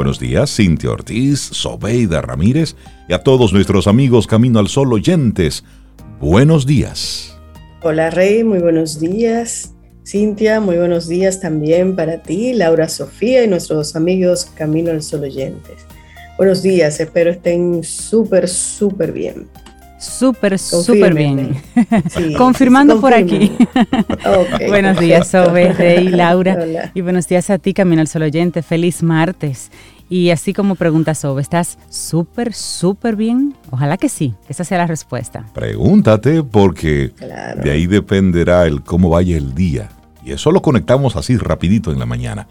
Buenos días, Cintia Ortiz, Sobeida Ramírez y a todos nuestros amigos Camino al Sol oyentes. Buenos días. Hola Rey, muy buenos días. Cintia, muy buenos días también para ti, Laura Sofía y nuestros amigos Camino al Sol oyentes. Buenos días, espero estén súper, súper bien. Súper, súper bien. Confirmando por aquí. buenos días, Sobe, Rey, Laura. Y buenos días a ti, Camino al Sol oyente. Feliz martes. Y así como pregunta Sobe, ¿estás súper, súper bien? Ojalá que sí, que esa sea la respuesta. Pregúntate porque de ahí dependerá el cómo vaya el día. Y eso lo conectamos así rapidito en la mañana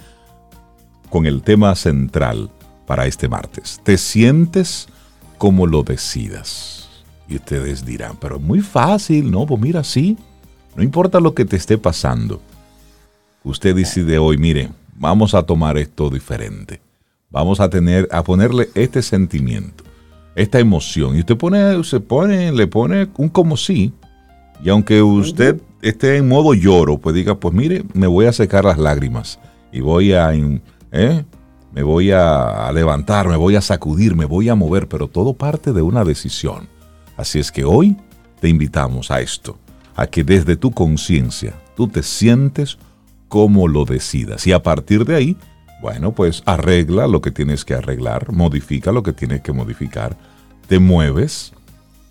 con el tema central para este martes. ¿Te sientes como lo decidas? Y ustedes dirán, pero es muy fácil, ¿no? Pues mira, sí, no importa lo que te esté pasando. Usted decide hoy, mire, vamos a tomar esto diferente. Vamos a tener, a ponerle este sentimiento, esta emoción. Y usted pone, se pone, le pone un como sí. Y aunque usted esté en modo lloro, pues diga, pues mire, me voy a secar las lágrimas y voy a, ¿eh? me voy a levantar, me voy a sacudir, me voy a mover, pero todo parte de una decisión. Así es que hoy te invitamos a esto, a que desde tu conciencia tú te sientes como lo decidas y a partir de ahí, bueno, pues arregla lo que tienes que arreglar, modifica lo que tienes que modificar, te mueves.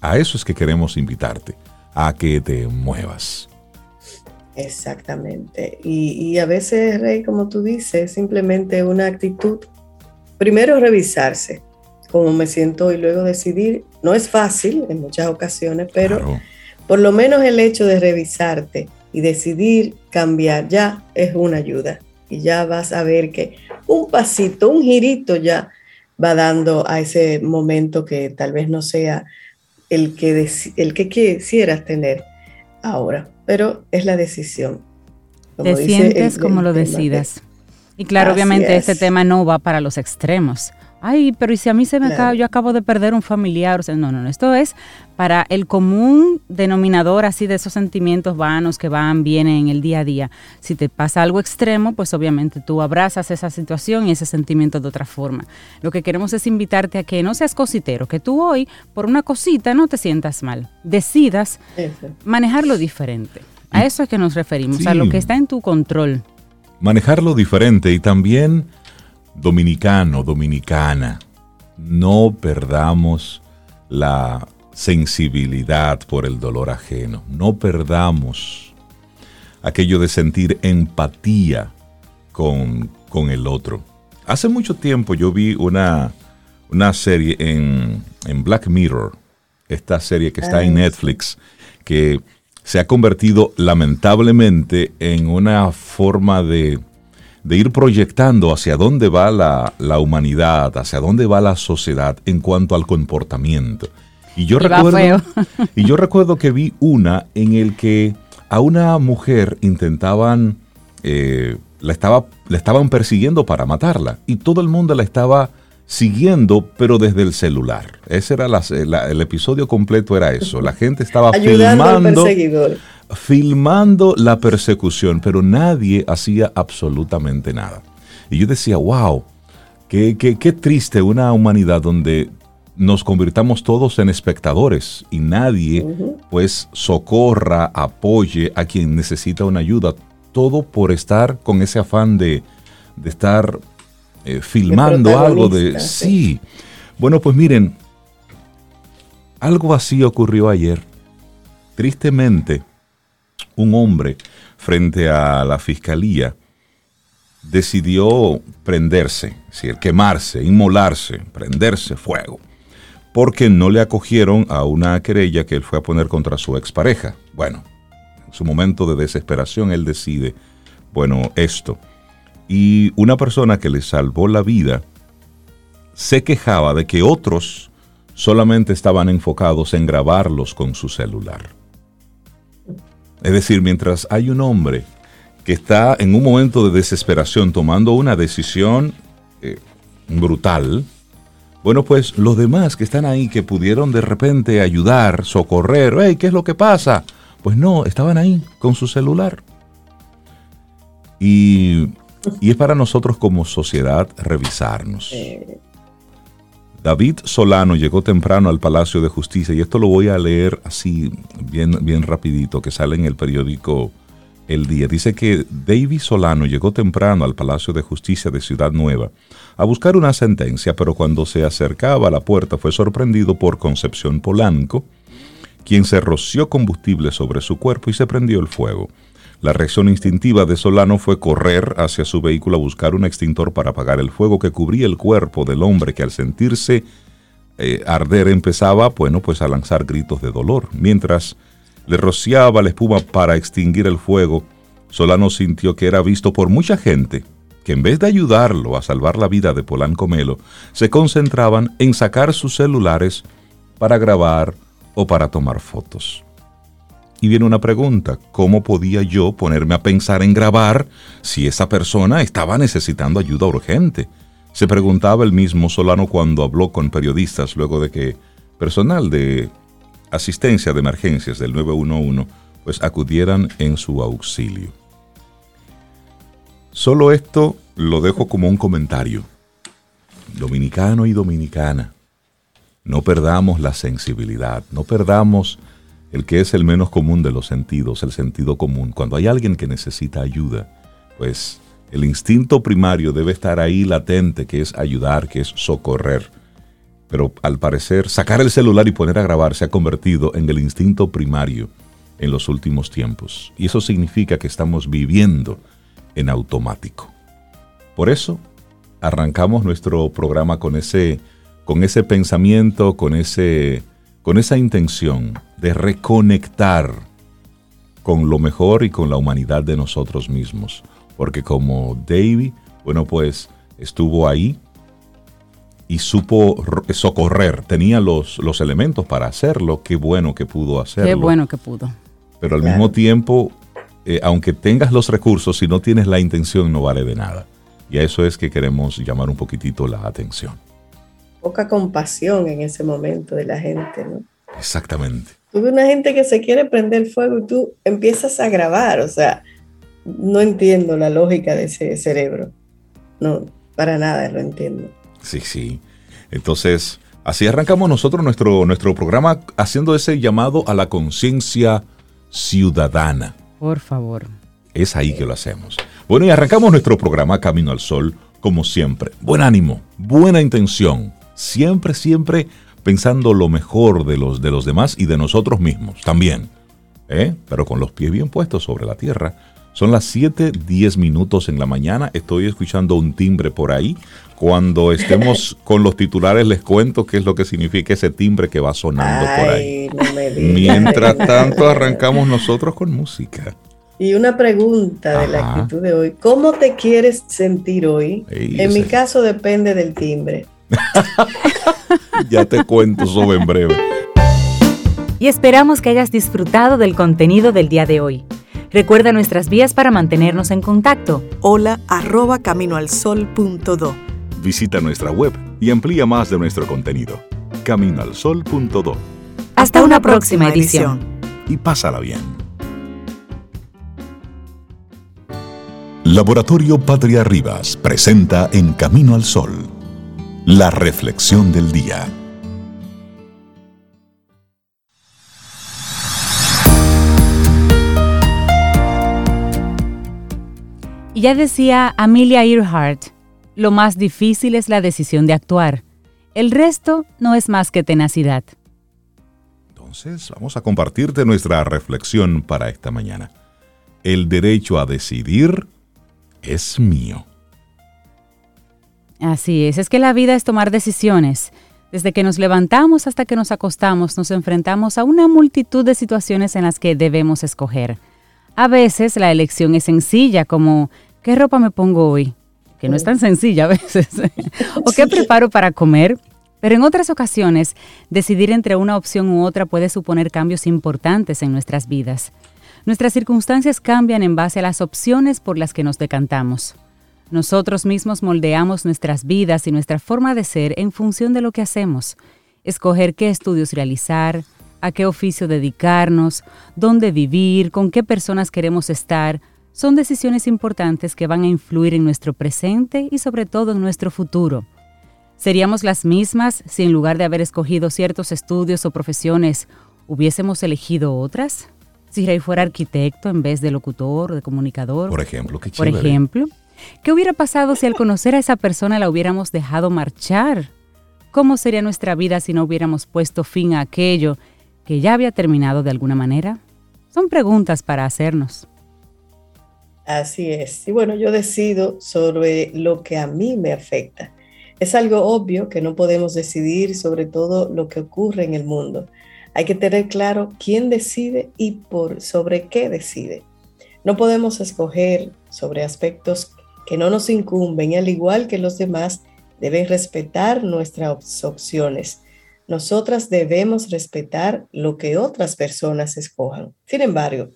A eso es que queremos invitarte, a que te muevas. Exactamente. Y, a veces, Rey, como tú dices, simplemente una actitud, primero revisarse cómo me siento y luego decidir. No es fácil en muchas ocasiones, pero por lo menos el hecho de revisarte y decidir cambiar ya es una ayuda. Y ya vas a ver que un pasito, un girito ya va dando a ese momento que tal vez no sea el que, el que quisieras tener ahora pero es la decisión. Te sientes como lo decidas. Y claro, obviamente este tema no va para los extremos. Ay, pero ¿y si a mí se me acaba, yo acabo de perder un familiar? O sea, no, no, no. Esto es para el común denominador así de esos sentimientos vanos que van, vienen en el día a día. Si te pasa algo extremo, pues obviamente tú abrazas esa situación y ese sentimiento de otra forma. Lo que queremos es invitarte a que no seas cositero, que tú hoy por una cosita no te sientas mal. Decidas manejarlo diferente. A eso es que nos referimos, a lo que está en tu control. Manejarlo diferente y también dominicano, dominicana, no perdamos la sensibilidad por el dolor ajeno, no perdamos aquello de sentir empatía con, el otro. Hace mucho tiempo yo vi una, una serie en, en, Black Mirror, esta serie que está en Netflix, que se ha convertido lamentablemente en una forma de de ir proyectando hacia dónde va la, humanidad, hacia dónde va la sociedad en cuanto al comportamiento. Y yo, recuerdo, y yo recuerdo que vi una en el que a una mujer intentaban, eh, la, estaba, la estaban persiguiendo para matarla y todo el mundo la estaba siguiendo, pero desde el celular. Ese era el episodio completo, era eso. La gente estaba filmando filmando la persecución, pero nadie hacía absolutamente nada. Y yo decía, wow, qué, qué, triste una humanidad donde nos convirtamos todos en espectadores y nadie pues socorra, apoye a quien necesita una ayuda. Todo por estar con ese afán de, estar eh, filmando algo de... Sí. Bueno, pues miren, algo así ocurrió ayer. Tristemente, un hombre frente a la fiscalía decidió prenderse, es quemarse, inmolarse, prenderse fuego, porque no le acogieron a una querella que él fue a poner contra su expareja. Bueno, en su momento de desesperación él decide, bueno, esto. Y una persona que le salvó la vida se quejaba de que otros solamente estaban enfocados en grabarlos con su celular. Es decir, mientras hay un hombre que está en un momento de desesperación tomando una decisión eh, brutal, bueno, pues los demás que están ahí, que pudieron de repente ayudar, socorrer, hey, ¿qué es lo que pasa? Pues no, estaban ahí con su celular. Y Y es para nosotros como sociedad revisarnos. David Solano llegó temprano al Palacio de Justicia y esto lo voy a leer así bien, bien rapidito que sale en el periódico El Día. Dice que David Solano llegó temprano al Palacio de Justicia de Ciudad Nueva a buscar una sentencia, pero cuando se acercaba a la puerta fue sorprendido por Concepción Polanco, quien se roció combustible sobre su cuerpo y se prendió el fuego. La reacción instintiva de Solano fue correr hacia su vehículo a buscar un extintor para apagar el fuego que cubría el cuerpo del hombre que al sentirse eh, arder empezaba, pues a lanzar gritos de dolor. Mientras le rociaba la espuma para extinguir el fuego, Solano sintió que era visto por mucha gente que en vez de ayudarlo a salvar la vida de Polanco Melo, se concentraban en sacar sus celulares para grabar o para tomar fotos. Y viene una pregunta, ¿cómo podía yo ponerme a pensar en grabar si esa persona estaba necesitando ayuda urgente? Se preguntaba el mismo Solano cuando habló con periodistas luego de que personal de asistencia de emergencias del 911 pues acudieran en su auxilio. Solo esto lo dejo como un comentario. Dominicano y dominicana, no perdamos la sensibilidad, no perdamos el que es el menos común de los sentidos, el sentido común. Cuando hay alguien que necesita ayuda, pues el instinto primario debe estar ahí latente, que es ayudar, que es socorrer. Pero al parecer, sacar el celular y poner a grabar se ha convertido en el instinto primario en los últimos tiempos. Y eso significa que estamos viviendo en automático. Por eso, arrancamos nuestro programa con ese, con ese pensamiento, con ese con esa intención de reconectar con lo mejor y con la humanidad de nosotros mismos. Porque como David, bueno, pues estuvo ahí y supo socorrer, tenía los, los elementos para hacerlo, qué bueno que pudo hacerlo. Qué bueno que pudo. Pero al mismo tiempo, eh, aunque tengas los recursos, si no tienes la intención, no vale de nada. Y a eso es que queremos llamar un poquitito la atención poca compasión en ese momento de la gente, ¿no? Exactamente. Tuve una gente que se quiere prender fuego y tú empiezas a grabar, o sea, no entiendo la lógica de ese cerebro. No, para nada lo entiendo. Sí, sí. Entonces, así arrancamos nosotros nuestro, nuestro programa haciendo ese llamado a la conciencia ciudadana. Por favor. Es ahí que lo hacemos. Bueno, y arrancamos nuestro programa Camino al Sol, como siempre. Buen ánimo, buena intención, siempre, siempre pensando lo mejor de los, de los demás y de nosotros mismos también. ¿eh? Pero con los pies bien puestos sobre la tierra. Son las 7, 10 minutos en la mañana. Estoy escuchando un timbre por ahí. Cuando estemos con los titulares les cuento qué es lo que significa ese timbre que va sonando por ahí. Mientras tanto arrancamos nosotros con música. Y una pregunta de la actitud de hoy. ¿Cómo te quieres sentir hoy? en mi caso depende del timbre. ya te cuento sobre en breve. Y esperamos que hayas disfrutado del contenido del día de hoy. Recuerda nuestras vías para mantenernos en contacto. Hola arroba caminoalsol.do. Visita nuestra web y amplía más de nuestro contenido. Caminoalsol.do. Hasta, una, próxima, edición. Y pásala bien. Laboratorio Patria Rivas presenta En Camino al Sol la reflexión del día. Y ya decía Amelia Earhart, lo más difícil es la decisión de actuar. El resto no es más que tenacidad. Entonces, vamos a compartirte nuestra reflexión para esta mañana. El derecho a decidir es mío. Así es, es que la vida es tomar decisiones. Desde que nos levantamos hasta que nos acostamos, nos enfrentamos a una multitud de situaciones en las que debemos escoger. A veces la elección es sencilla, como ¿qué ropa me pongo hoy? Que no es tan sencilla a veces. o ¿qué preparo para comer? Pero en otras ocasiones, decidir entre una opción u otra puede suponer cambios importantes en nuestras vidas. Nuestras circunstancias cambian en base a las opciones por las que nos decantamos. Nosotros mismos moldeamos nuestras vidas y nuestra forma de ser en función de lo que hacemos. Escoger qué estudios realizar, a qué oficio dedicarnos, dónde vivir, con qué personas queremos estar, son decisiones importantes que van a influir en nuestro presente y sobre todo en nuestro futuro. ¿Seríamos las mismas si en lugar de haber escogido ciertos estudios o profesiones hubiésemos elegido otras? Si Rey fuera arquitecto en vez de locutor o de comunicador. Por ejemplo, qué Por ejemplo, ¿qué hubiera pasado si al conocer a esa persona la hubiéramos dejado marchar? ¿Cómo sería nuestra vida si no hubiéramos puesto fin a aquello que ya había terminado de alguna manera? Son preguntas para hacernos. Así es. Y bueno, yo decido sobre lo que a mí me afecta. Es algo obvio que no podemos decidir sobre todo lo que ocurre en el mundo. Hay que tener claro quién decide y por sobre qué decide. No podemos escoger sobre aspectos que no nos incumben y al igual que los demás deben respetar nuestras opciones. Nosotras debemos respetar lo que otras personas escojan. Sin embargo,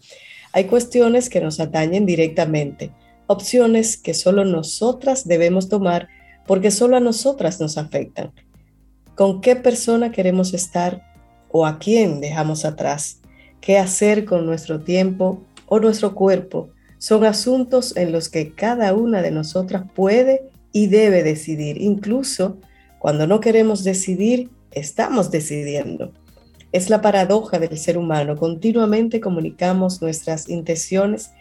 hay cuestiones que nos atañen directamente, opciones que solo nosotras debemos tomar porque solo a nosotras nos afectan. ¿Con qué persona queremos estar o a quién dejamos atrás? ¿Qué hacer con nuestro tiempo o nuestro cuerpo? Son asuntos en los que cada una de nosotras puede y debe decidir. Incluso cuando no queremos decidir, estamos decidiendo. Es la paradoja del ser humano. Continuamente comunicamos nuestras intenciones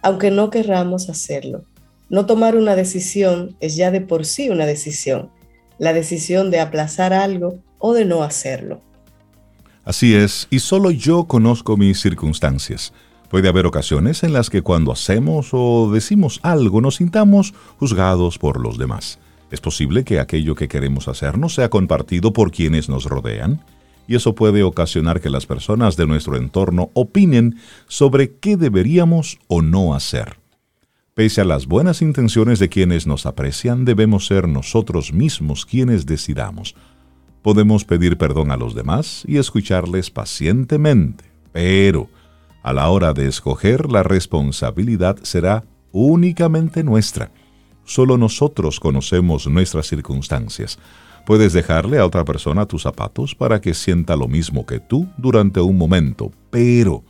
aunque no querramos hacerlo. No tomar una decisión es ya de por sí una decisión. La decisión de aplazar algo o de no hacerlo. Así es, y solo yo conozco mis circunstancias. Puede haber ocasiones en las que cuando hacemos o decimos algo nos sintamos juzgados por los demás. Es posible que aquello que queremos hacer no sea compartido por quienes nos rodean y eso puede ocasionar que las personas de nuestro entorno opinen sobre qué deberíamos o no hacer. Pese a las buenas intenciones de quienes nos aprecian, debemos ser nosotros mismos quienes decidamos. Podemos pedir perdón a los demás y escucharles pacientemente, pero a la hora de escoger la responsabilidad será únicamente nuestra. Solo nosotros conocemos nuestras circunstancias. Puedes dejarle a otra persona tus zapatos para que sienta lo mismo que tú durante un momento, pero,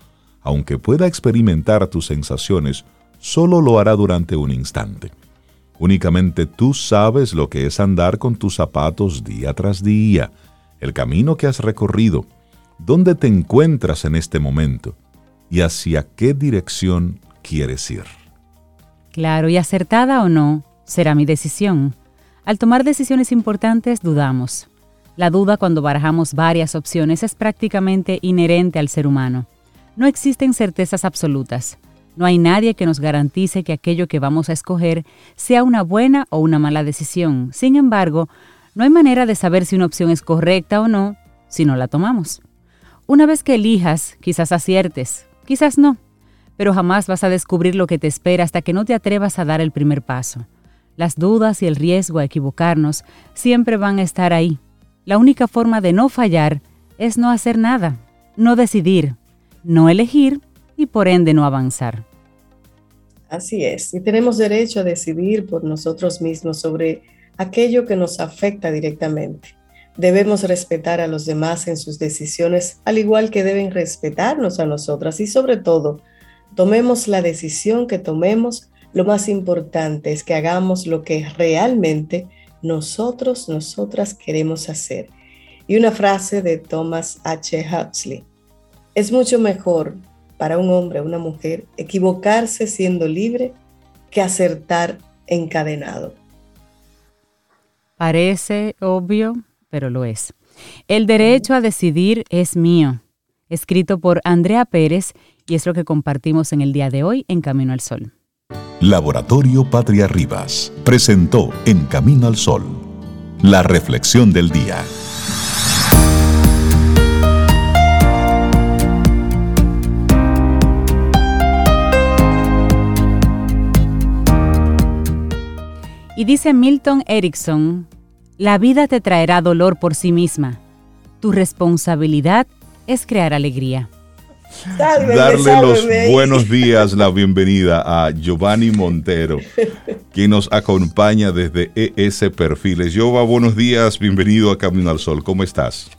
aunque pueda experimentar tus sensaciones, solo lo hará durante un instante. Únicamente tú sabes lo que es andar con tus zapatos día tras día, el camino que has recorrido, dónde te encuentras en este momento y hacia qué dirección quieres ir. Claro, y acertada o no, será mi decisión. Al tomar decisiones importantes dudamos. La duda cuando barajamos varias opciones es prácticamente inherente al ser humano. No existen certezas absolutas. No hay nadie que nos garantice que aquello que vamos a escoger sea una buena o una mala decisión. Sin embargo, no hay manera de saber si una opción es correcta o no si no la tomamos. Una vez que elijas, quizás aciertes, quizás no, pero jamás vas a descubrir lo que te espera hasta que no te atrevas a dar el primer paso. Las dudas y el riesgo a equivocarnos siempre van a estar ahí. La única forma de no fallar es no hacer nada, no decidir, no elegir y por ende no avanzar. Así es, y tenemos derecho a decidir por nosotros mismos sobre aquello que nos afecta directamente. Debemos respetar a los demás en sus decisiones, al igual que deben respetarnos a nosotras y sobre todo, tomemos la decisión que tomemos lo más importante es que hagamos lo que realmente nosotros, nosotras queremos hacer. Y una frase de Thomas H. Huxley. Es mucho mejor para un hombre o una mujer equivocarse siendo libre que acertar encadenado. Parece obvio, pero lo es. El derecho a decidir es mío, escrito por Andrea Pérez y es lo que compartimos en el día de hoy en Camino al Sol. Laboratorio Patria Rivas presentó En Camino al Sol, la reflexión del día. Y dice Milton Erickson, la vida te traerá dolor por sí misma. Tu responsabilidad es crear alegría darle los buenos días, la bienvenida a Giovanni Montero, quien nos acompaña desde ES Perfiles. Giova, buenos días, bienvenido a Camino al Sol, ¿cómo estás?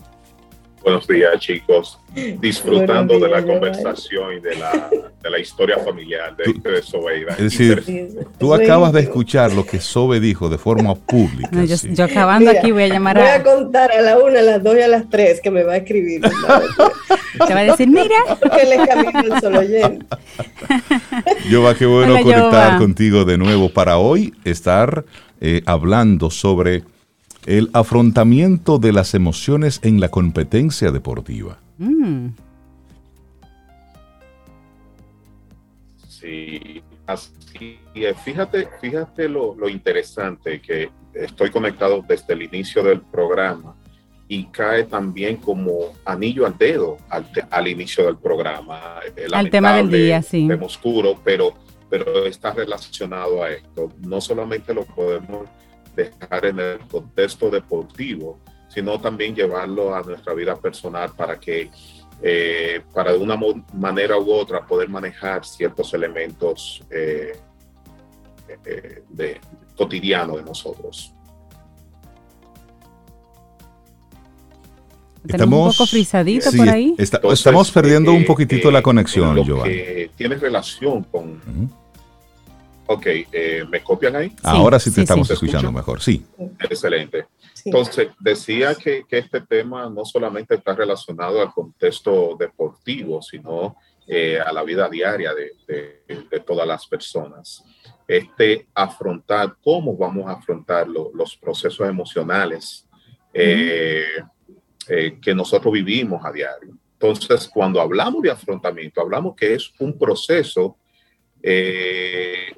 Buenos días, chicos. Disfrutando de la conversación y de la, de la historia familiar de, de Sobeida. Es decir, tú acabas de escuchar lo que Sobe dijo de forma pública. yo, acabando aquí voy a llamar a... Voy a contar a la una, a las dos y a las tres que me va a escribir. Te va a decir, mira. Que le camino el solo Yo va, qué bueno conectar contigo de nuevo para hoy estar eh, hablando sobre el afrontamiento de las emociones en la competencia deportiva. Mm. Sí, así Fíjate, fíjate lo, interesante que estoy conectado desde el inicio del programa y cae también como anillo al dedo al, inicio del programa. Al tema del día, sí. Tema oscuro, pero, pero está relacionado a esto. No solamente lo podemos dejar en el contexto deportivo, sino también llevarlo a nuestra vida personal para que, eh, para de una manera u otra, poder manejar ciertos elementos eh, eh, de, cotidiano de nosotros. Estamos un poco frisadito por ahí. estamos perdiendo un poquitito la conexión, Giovanni. tiene relación con, Ok, eh, ¿me copian ahí? Ahora sí te estamos escuchando mejor, sí. Excelente. Entonces, decía que, este tema no solamente está relacionado al contexto deportivo, sino eh, a la vida diaria de, todas las personas. Este afrontar, cómo vamos a afrontar los procesos emocionales eh, que nosotros vivimos a diario. Entonces, cuando hablamos de afrontamiento, hablamos que es un proceso eh,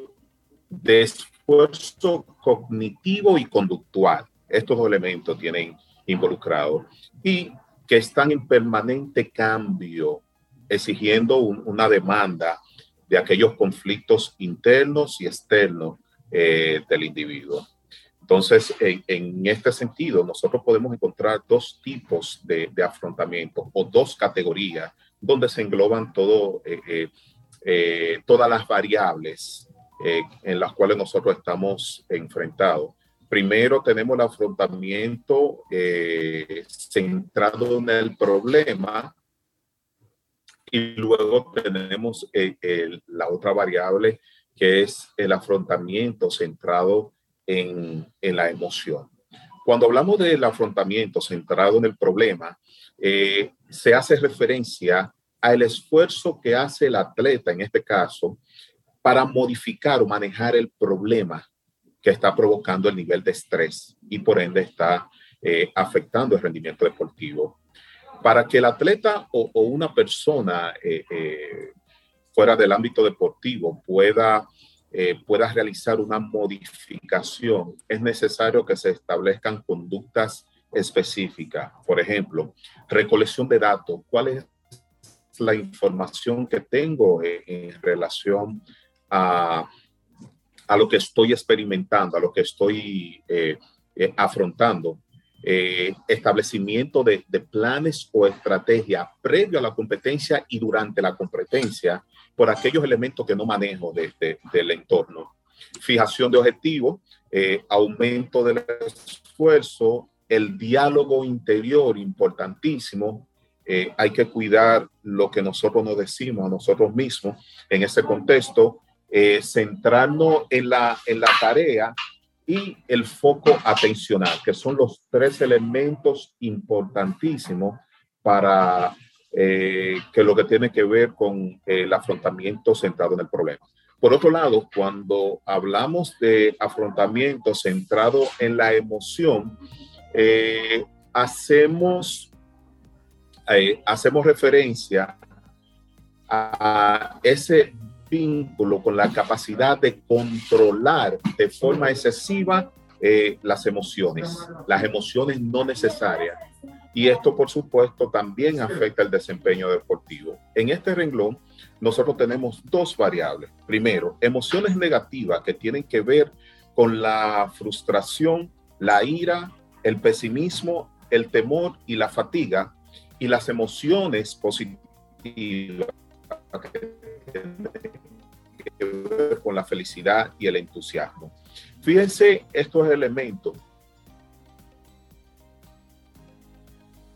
de esfuerzo cognitivo y conductual. Estos dos elementos tienen involucrados y que están en permanente cambio, exigiendo una demanda de aquellos conflictos internos y externos eh, del individuo. Entonces, en, este sentido, nosotros podemos encontrar dos tipos de, afrontamiento o dos categorías donde se engloban todo, eh, eh, todas las variables eh, en las cuales nosotros estamos enfrentados. Primero tenemos el afrontamiento eh, centrado en el problema y luego tenemos eh, la otra variable que es el afrontamiento centrado en, en la emoción. Cuando hablamos del afrontamiento centrado en el problema, se hace referencia al esfuerzo que hace el atleta, en este caso, para modificar o manejar el problema que está provocando el nivel de estrés y por ende está eh, afectando el rendimiento deportivo. Para que el atleta o, una persona eh, eh, fuera del ámbito deportivo pueda, pueda realizar una modificación, es necesario que se establezcan conductas específicas. Por ejemplo, recolección de datos. ¿Cuál es la información que tengo en relación a, lo que estoy experimentando, a lo que estoy eh, eh, afrontando. Eh, establecimiento de, planes o estrategias previo a la competencia y durante la competencia por aquellos elementos que no manejo de, del entorno. Fijación de objetivos, aumento del esfuerzo, el diálogo interior importantísimo. hay que cuidar lo que nosotros nos decimos a nosotros mismos en ese contexto eh, centrarnos en la, en la tarea y el foco atencional, que son los tres elementos importantísimos para eh, que lo que tiene que ver con el afrontamiento centrado en el problema. Por otro lado, cuando hablamos de afrontamiento centrado en la emoción, eh, hacemos, hacemos referencia a ese vínculo con la capacidad de controlar de forma excesiva eh, las emociones, las emociones no necesarias. Y esto, por supuesto, también afecta el desempeño deportivo. En este renglón, nosotros tenemos dos variables. Primero, emociones negativas que tienen que ver con la frustración, la ira, el pesimismo, el temor y la fatiga. Y las emociones positivas que ver con la felicidad y el entusiasmo. Fíjense estos elementos.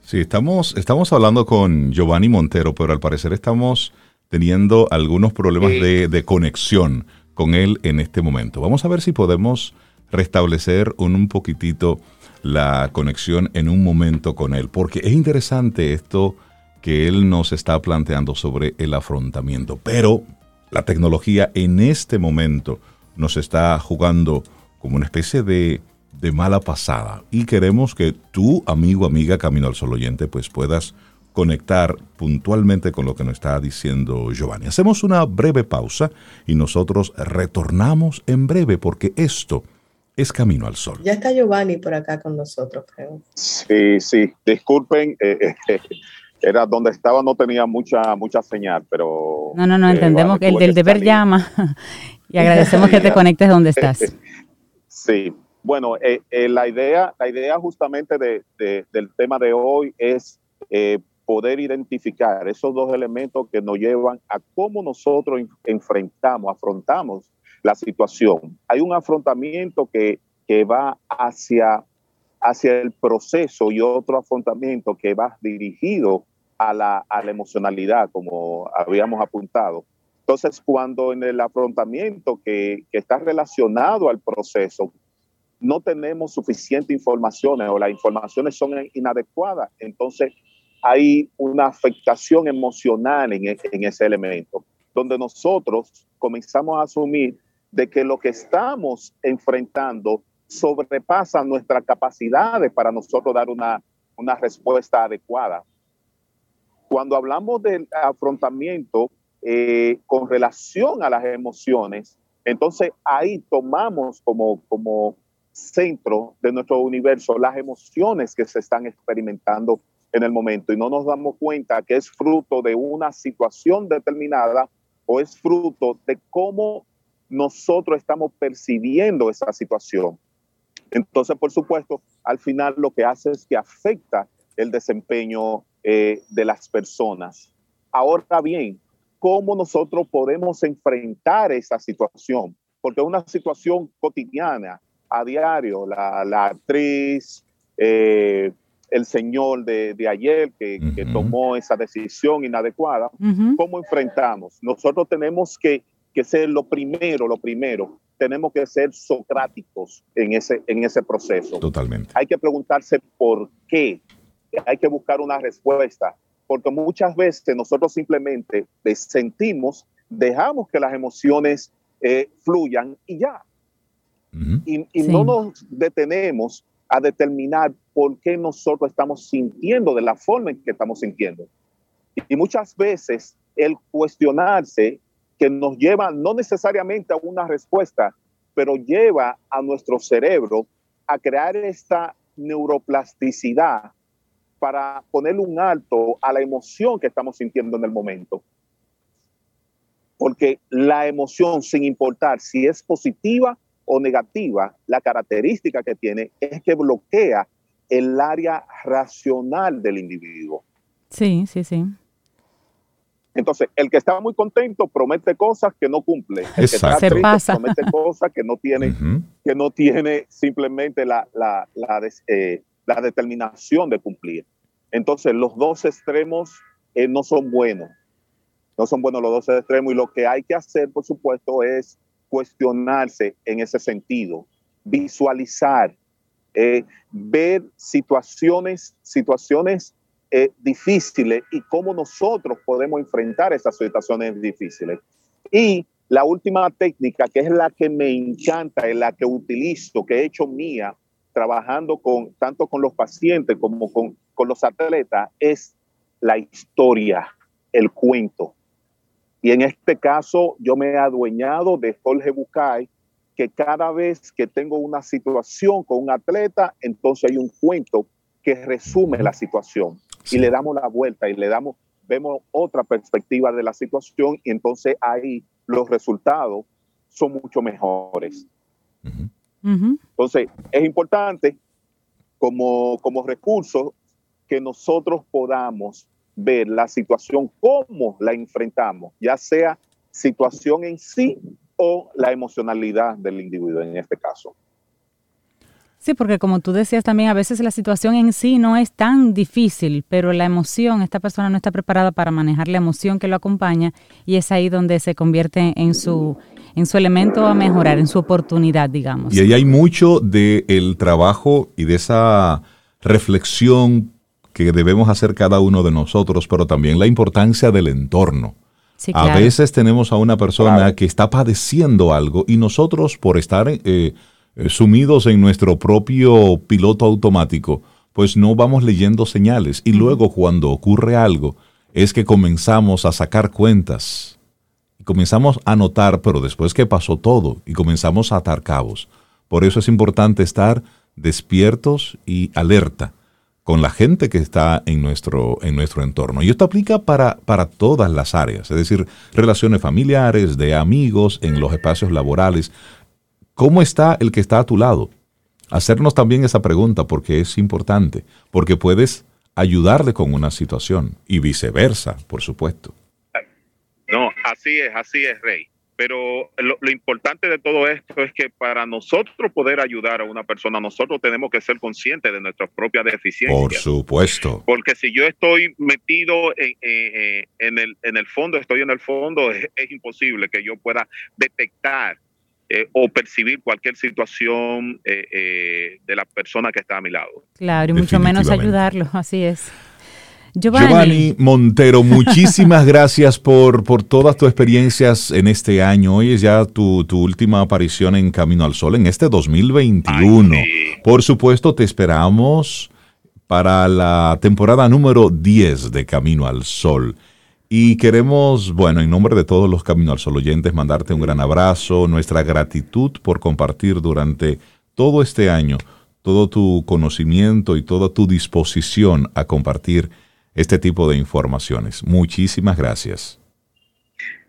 Sí, estamos, estamos hablando con Giovanni Montero, pero al parecer estamos teniendo algunos problemas de, de, conexión con él en este momento. Vamos a ver si podemos restablecer un, un poquitito la conexión en un momento con él, porque es interesante esto que él nos está planteando sobre el afrontamiento, pero la tecnología en este momento nos está jugando como una especie de, de mala pasada y queremos que tú, amigo, amiga, Camino al Sol oyente, pues puedas conectar puntualmente con lo que nos está diciendo Giovanni. Hacemos una breve pausa y nosotros retornamos en breve porque esto es Camino al Sol. Ya está Giovanni por acá con nosotros, creo. Sí, sí, disculpen, eh, eh, era donde estaba no tenía mucha mucha señal, pero... No, no, no, eh, entendemos que el del deber llama y agradecemos que te conectes donde estás. Sí, bueno, la, idea, la idea justamente de, del tema de hoy es poder identificar esos dos elementos que nos llevan a cómo nosotros enfrentamos, afrontamos la situación. Hay un afrontamiento que, que va hacia, hacia el proceso y otro afrontamiento que va dirigido a la, a la emocionalidad, como habíamos apuntado. Entonces, cuando en el afrontamiento que, que está relacionado al proceso, no tenemos suficiente informaciones o las informaciones son inadecuadas, entonces hay una afectación emocional en, en ese elemento, donde nosotros comenzamos a asumir de que lo que estamos enfrentando sobrepasa nuestras capacidades para nosotros dar una, una respuesta adecuada. Cuando hablamos del afrontamiento eh, con relación a las emociones, entonces ahí tomamos como, como centro de nuestro universo las emociones que se están experimentando en el momento y no nos damos cuenta que es fruto de una situación determinada o es fruto de cómo nosotros estamos percibiendo esa situación. Entonces, por supuesto, al final lo que hace es que afecta el desempeño eh, de las personas. Ahora bien, ¿cómo nosotros podemos enfrentar esa situación? Porque es una situación cotidiana, a diario. La, actriz, eh, el señor de, ayer que, tomó esa decisión inadecuada, ¿cómo enfrentamos? Nosotros tenemos que que ser lo primero, lo primero. Tenemos que ser socráticos en ese, en ese proceso. Totalmente. Hay que preguntarse por qué. Hay que buscar una respuesta. Porque muchas veces nosotros simplemente sentimos, dejamos que las emociones eh, fluyan y ya. Y, no nos detenemos a determinar por qué nosotros estamos sintiendo de la forma en que estamos sintiendo. Y muchas veces el cuestionarse que nos lleva no necesariamente a una respuesta, pero lleva a nuestro cerebro a crear esta neuroplasticidad para ponerle un alto a la emoción que estamos sintiendo en el momento. Porque la emoción, sin importar si es positiva o negativa, la característica que tiene es que bloquea el área racional del individuo. Sí, sí, sí. Entonces, el que está muy contento promete cosas que no cumple. El que está Se pasa. promete cosas que no tiene, que no tiene simplemente la, la, la, eh, la, determinación de cumplir. Entonces, los dos extremos eh, no son buenos. No son buenos los dos extremos. Y lo que hay que hacer, por supuesto, es cuestionarse en ese sentido, visualizar, eh, ver situaciones, situaciones eh, difíciles y cómo nosotros podemos enfrentar esas situaciones difíciles. Y la última técnica, que es la que me encanta, es la que utilizo, que he hecho mía, trabajando con tanto con los pacientes como con, con los atletas, es la historia, el cuento. Y en este caso, yo me he adueñado de Jorge Bucay, que cada vez que tengo una situación con un atleta, entonces hay un cuento que resume la situación y le damos la vuelta y le damos, vemos otra perspectiva de la situación y entonces ahí los resultados son mucho mejores. Entonces, es importante como, como recurso que nosotros podamos ver la situación, cómo la enfrentamos, ya sea situación en sí o la emocionalidad del individuo en este caso. Sí, porque como tú decías también, a veces la situación en sí no es tan difícil, pero la emoción, esta persona no está preparada para manejar la emoción que lo acompaña y es ahí donde se convierte en su, en su elemento a mejorar, en su oportunidad, digamos. Y ahí hay mucho del trabajo y de esa reflexión que debemos hacer cada uno de nosotros, pero también la importancia del entorno. A veces tenemos a una persona que está padeciendo algo y nosotros por estar eh, sumidos en nuestro propio piloto automático, pues no vamos leyendo señales. Y luego cuando ocurre algo es que comenzamos a sacar cuentas. Y comenzamos a notar, pero después que pasó todo, y comenzamos a atar cabos. Por eso es importante estar despiertos y alerta con la gente que está en nuestro, en nuestro entorno. Y esto aplica para, para todas las áreas, es decir, relaciones familiares, de amigos, en los espacios laborales. ¿Cómo está el que está a tu lado? Hacernos también esa pregunta porque es importante, porque puedes ayudarle con una situación y viceversa, por supuesto. No, así es, así es, Rey. Pero lo, importante de todo esto es que para nosotros poder ayudar a una persona, nosotros tenemos que ser conscientes de nuestras propias deficiencias. Por supuesto. Porque si yo estoy metido en, el, en el fondo, estoy en el fondo, es, imposible que yo pueda detectar eh, o percibir cualquier situación eh, eh, de la persona que está a mi lado. Claro, y mucho menos ayudarlo, así es. Giovanni. Montero, muchísimas gracias por, por todas tus experiencias en este año. Hoy es ya tu, última aparición en Camino al Sol en este 2021. Por supuesto, te esperamos para la temporada número 10 de Camino al Sol. Y queremos, bueno, en nombre de todos los Camino al Sol oyentes, mandarte un gran abrazo, nuestra gratitud por compartir durante todo este año todo tu conocimiento y toda tu disposición a compartir este tipo de informaciones. Muchísimas gracias.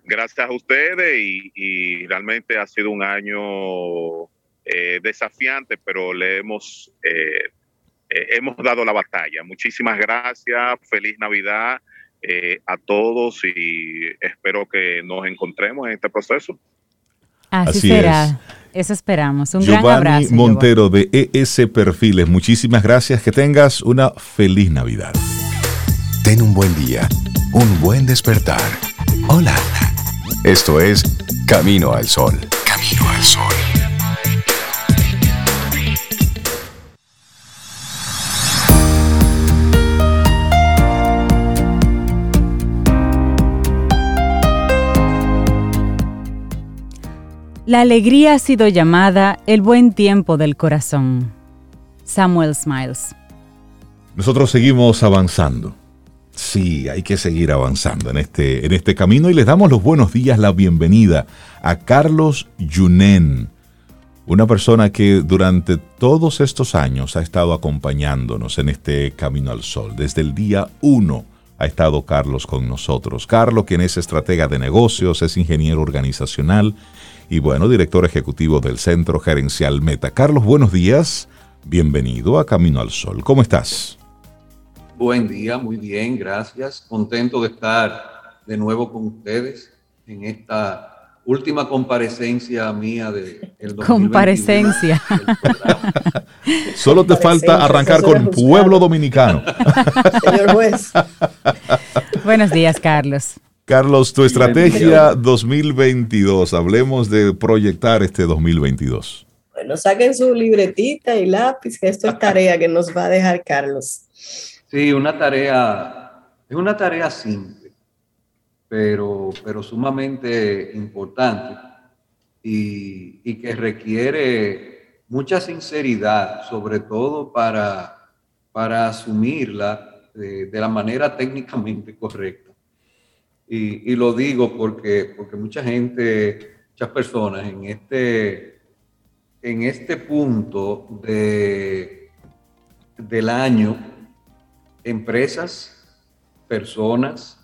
Gracias a ustedes y, realmente ha sido un año eh, desafiante, pero le hemos, eh, eh, hemos dado la batalla. Muchísimas gracias, feliz Navidad a todos y espero que nos encontremos en este proceso. Así, será. Eso esperamos. Un gran abrazo. Montero de ES Perfiles, muchísimas gracias. Que tengas una feliz Navidad. Ten un buen día, un buen despertar. Hola. Esto es Camino al Sol. Camino al Sol. La alegría ha sido llamada el buen tiempo del corazón. Samuel Smiles. Nosotros seguimos avanzando Sí, hay que seguir avanzando en este, en este camino y les damos los buenos días, la bienvenida a Carlos Yunen, una persona que durante todos estos años ha estado acompañándonos en este camino al sol. Desde el día uno ha estado Carlos con nosotros. Carlos, quien es estratega de negocios, es ingeniero organizacional y bueno, director ejecutivo del Centro Gerencial Meta. Carlos, buenos días. Bienvenido a Camino al Sol. ¿Cómo estás? Buen día, muy bien, gracias. Contento de estar de nuevo con ustedes en esta última comparecencia mía de el Comparecencia. Solo te falta arrancar con Pueblo Dominicano. Señor juez. Buenos días, Carlos. Carlos, tu estrategia 2022. Hablemos de proyectar este 2022. Bueno, saquen su libretita y lápiz, que esto es tarea que nos va a dejar Carlos. Sí, una tarea, es una tarea simple, pero, pero sumamente importante y, que requiere mucha sinceridad, sobre todo para, para asumirla de, la manera técnicamente correcta. Y, lo digo porque, porque mucha gente, muchas personas en este, en este punto de, del año empresas, personas,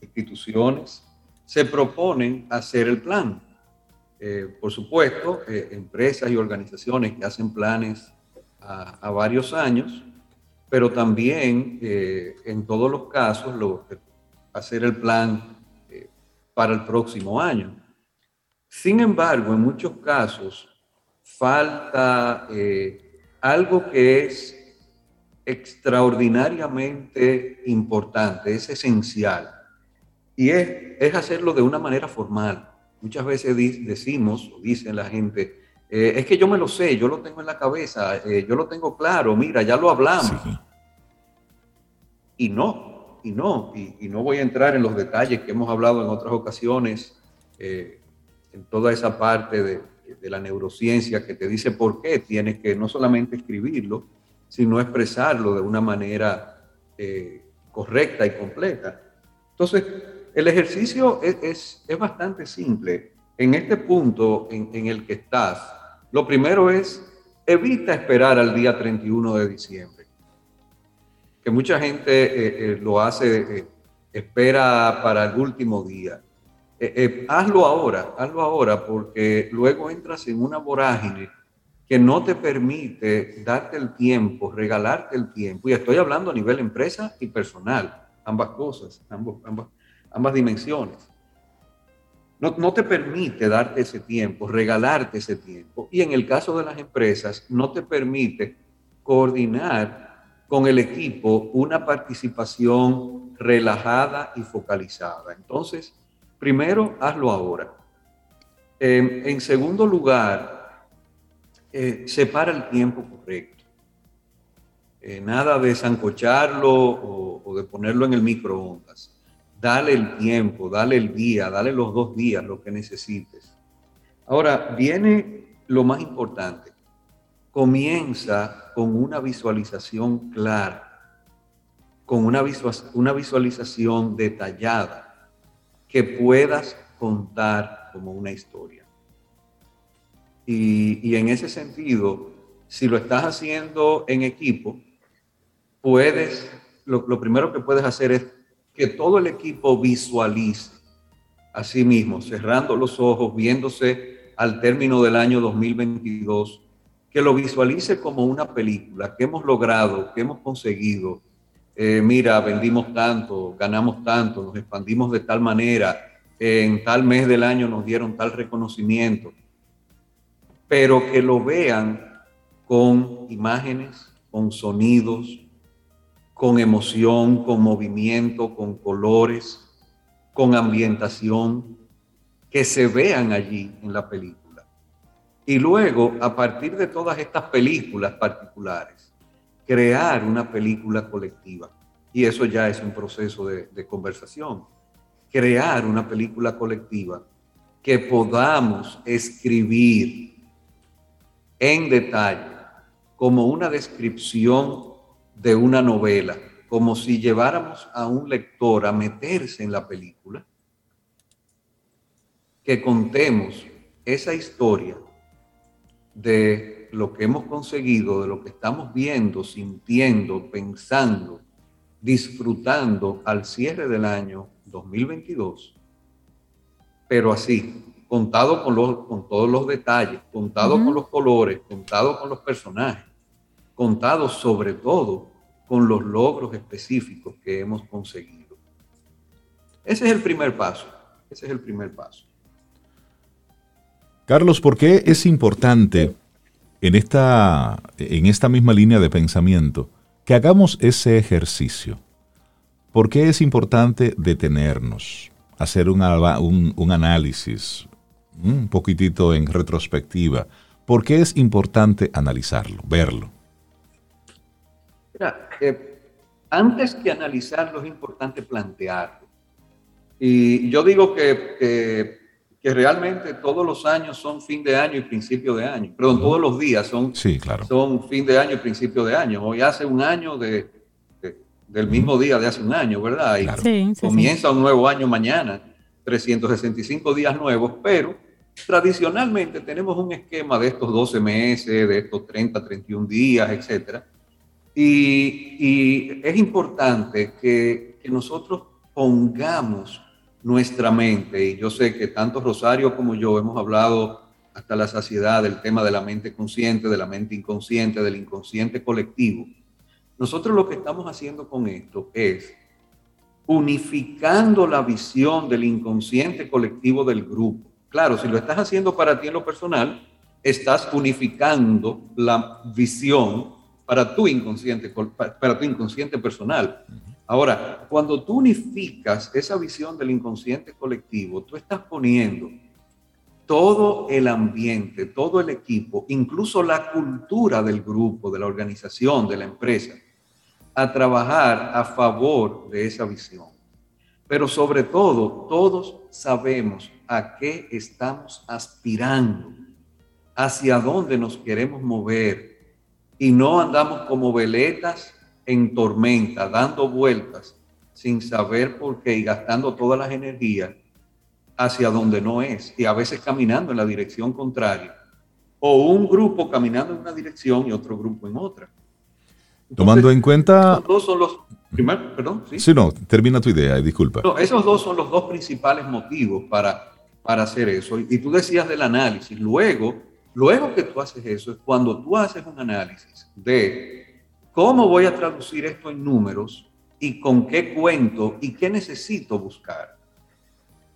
instituciones se proponen hacer el plan. Eh, por supuesto, eh, empresas y organizaciones que hacen planes a, varios años, pero también eh, en todos los casos lo, hacer el plan para el próximo año. Sin embargo, en muchos casos falta algo que es extraordinariamente importante, es esencial, y es, es hacerlo de una manera formal. Muchas veces decimos, o dicen la gente, eh, es que yo me lo sé, yo lo tengo en la cabeza, eh, yo lo tengo claro, mira, ya lo hablamos. Y no, y no, y, no voy a entrar en los detalles que hemos hablado en otras ocasiones, eh, en toda esa parte de, de, la neurociencia que te dice por qué tienes que no solamente escribirlo, sino expresarlo de una manera correcta y completa. Entonces, el ejercicio es, es, bastante simple. En este punto en, en el que estás, lo primero es evita esperar al día 31 de diciembre. Que mucha gente eh, eh, lo hace, eh, espera para el último día. hazlo ahora, hazlo ahora, porque luego entras en una vorágine que no te permite darte el tiempo, regalarte el tiempo. Y estoy hablando a nivel empresa y personal, ambas cosas, ambas, ambas dimensiones no, te permite darte ese tiempo, regalarte ese tiempo. Y en el caso de las empresas, no te permite coordinar con el equipo una participación relajada y focalizada. Entonces, primero, hazlo ahora. en segundo lugar, eh, separa el tiempo correcto. Eh, nada de zancocharlo o de ponerlo en el microondas Dale el tiempo, dale el día, dale los dos días, lo que necesites. Ahora, viene lo más importante. Comienza con una visualización clara, con una, una visualización detallada que puedas contar como una historia. Y, en ese sentido, si lo estás haciendo en equipo, puedes, lo primero que puedes hacer es que todo el equipo visualice a sí mismo, cerrando los ojos, viéndose al término del año 2022, que lo visualice como una película, que hemos logrado, que hemos conseguido. Eh, mira, vendimos tanto, ganamos tanto, nos expandimos de tal manera, en tal mes del año nos dieron tal reconocimiento, pero que lo vean con imágenes, con sonidos, con emoción, con movimiento, con colores, con ambientación, que se vean allí en la película. Y luego, a partir de todas estas películas particulares, crear una película colectiva. Y eso ya es un proceso de, conversación. Crear una película colectiva que podamos escribir en detalle como una descripción de una novela, como si lleváramos a un lector a meterse en la película, que contemos esa historia de lo que hemos conseguido, de lo que estamos viendo, sintiendo, pensando, disfrutando al cierre del año 2022, pero así, contado con, los, con todos los detalles, contado con los colores, contado con los personajes contado sobre todo con los logros específicos que hemos conseguido. Ese es el primer paso, ese es el primer paso. Carlos, ¿por qué es importante en esta, en esta misma línea de pensamiento que hagamos ese ejercicio? ¿Por qué es importante detenernos, hacer un, análisis, un poquitito en retrospectiva? ¿Por qué es importante analizarlo, verlo? Eh, antes que analizarlo es importante plantearlo. Y yo digo que, realmente todos los años son fin de año y principio de año. Perdón, todos los días son, sí, claro. son fin de año y principio de año. Hoy hace un año de, del mismo día de hace un año, ¿verdad? Y comienza un nuevo año mañana, 365 días nuevos, pero tradicionalmente tenemos un esquema de estos 12 meses, de estos 30, 31 días, etcétera y, es importante que, nosotros pongamos nuestra mente, y yo sé que tanto Rosario como yo hemos hablado hasta la saciedad del tema de la mente consciente, de la mente inconsciente, del inconsciente colectivo. Nosotros lo que estamos haciendo con esto es unificando la visión del inconsciente colectivo del grupo. Claro, si lo estás haciendo para ti en lo personal, estás unificando la visión para tu inconsciente, para tu inconsciente personal. Ahora, cuando tú unificas esa visión del inconsciente colectivo, tú estás poniendo todo el ambiente, todo el equipo, incluso la cultura del grupo, de la organización, de la empresa, a trabajar a favor de esa visión. Pero sobre todo, todos sabemos a qué estamos aspirando, hacia dónde nos queremos mover y no andamos como veletas en tormenta, dando vueltas sin saber por qué y gastando todas las energías hacia donde no es y a veces caminando en la dirección contraria o un grupo caminando en una dirección y otro grupo en otra. Tomando en cuenta... Esos dos son los... perdón, ¿sí? no, termina tu idea, disculpa. esos dos son los dos principales motivos para, para hacer eso. Y tú decías del análisis. Luego, luego que tú haces eso, es cuando tú haces un análisis de cómo voy a traducir esto en números y con qué cuento y qué necesito buscar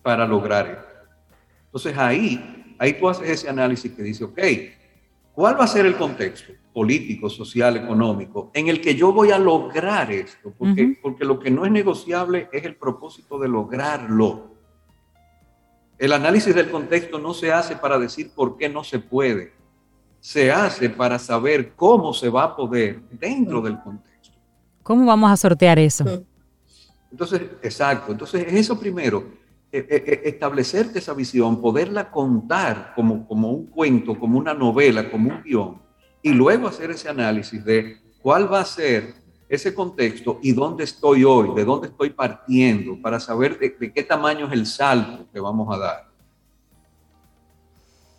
para lograr esto. Entonces ahí, ahí tú haces ese análisis que dice, ok, ¿cuál va a ser el contexto político, social, económico en el que yo voy a lograr esto? Porque, porque lo que no es negociable es el propósito de lograrlo. El análisis del contexto no se hace para decir por qué no se puede. Se hace para saber cómo se va a poder dentro del contexto. ¿Cómo vamos a sortear eso? Entonces, exacto. Entonces, eso primero e, e, e, establecerte esa visión, poderla contar como, como un cuento, como una novela, como un guion, y luego hacer ese análisis de cuál va a ser ese contexto y dónde estoy hoy, de dónde estoy partiendo, para saber de, qué tamaño es el salto que vamos a dar.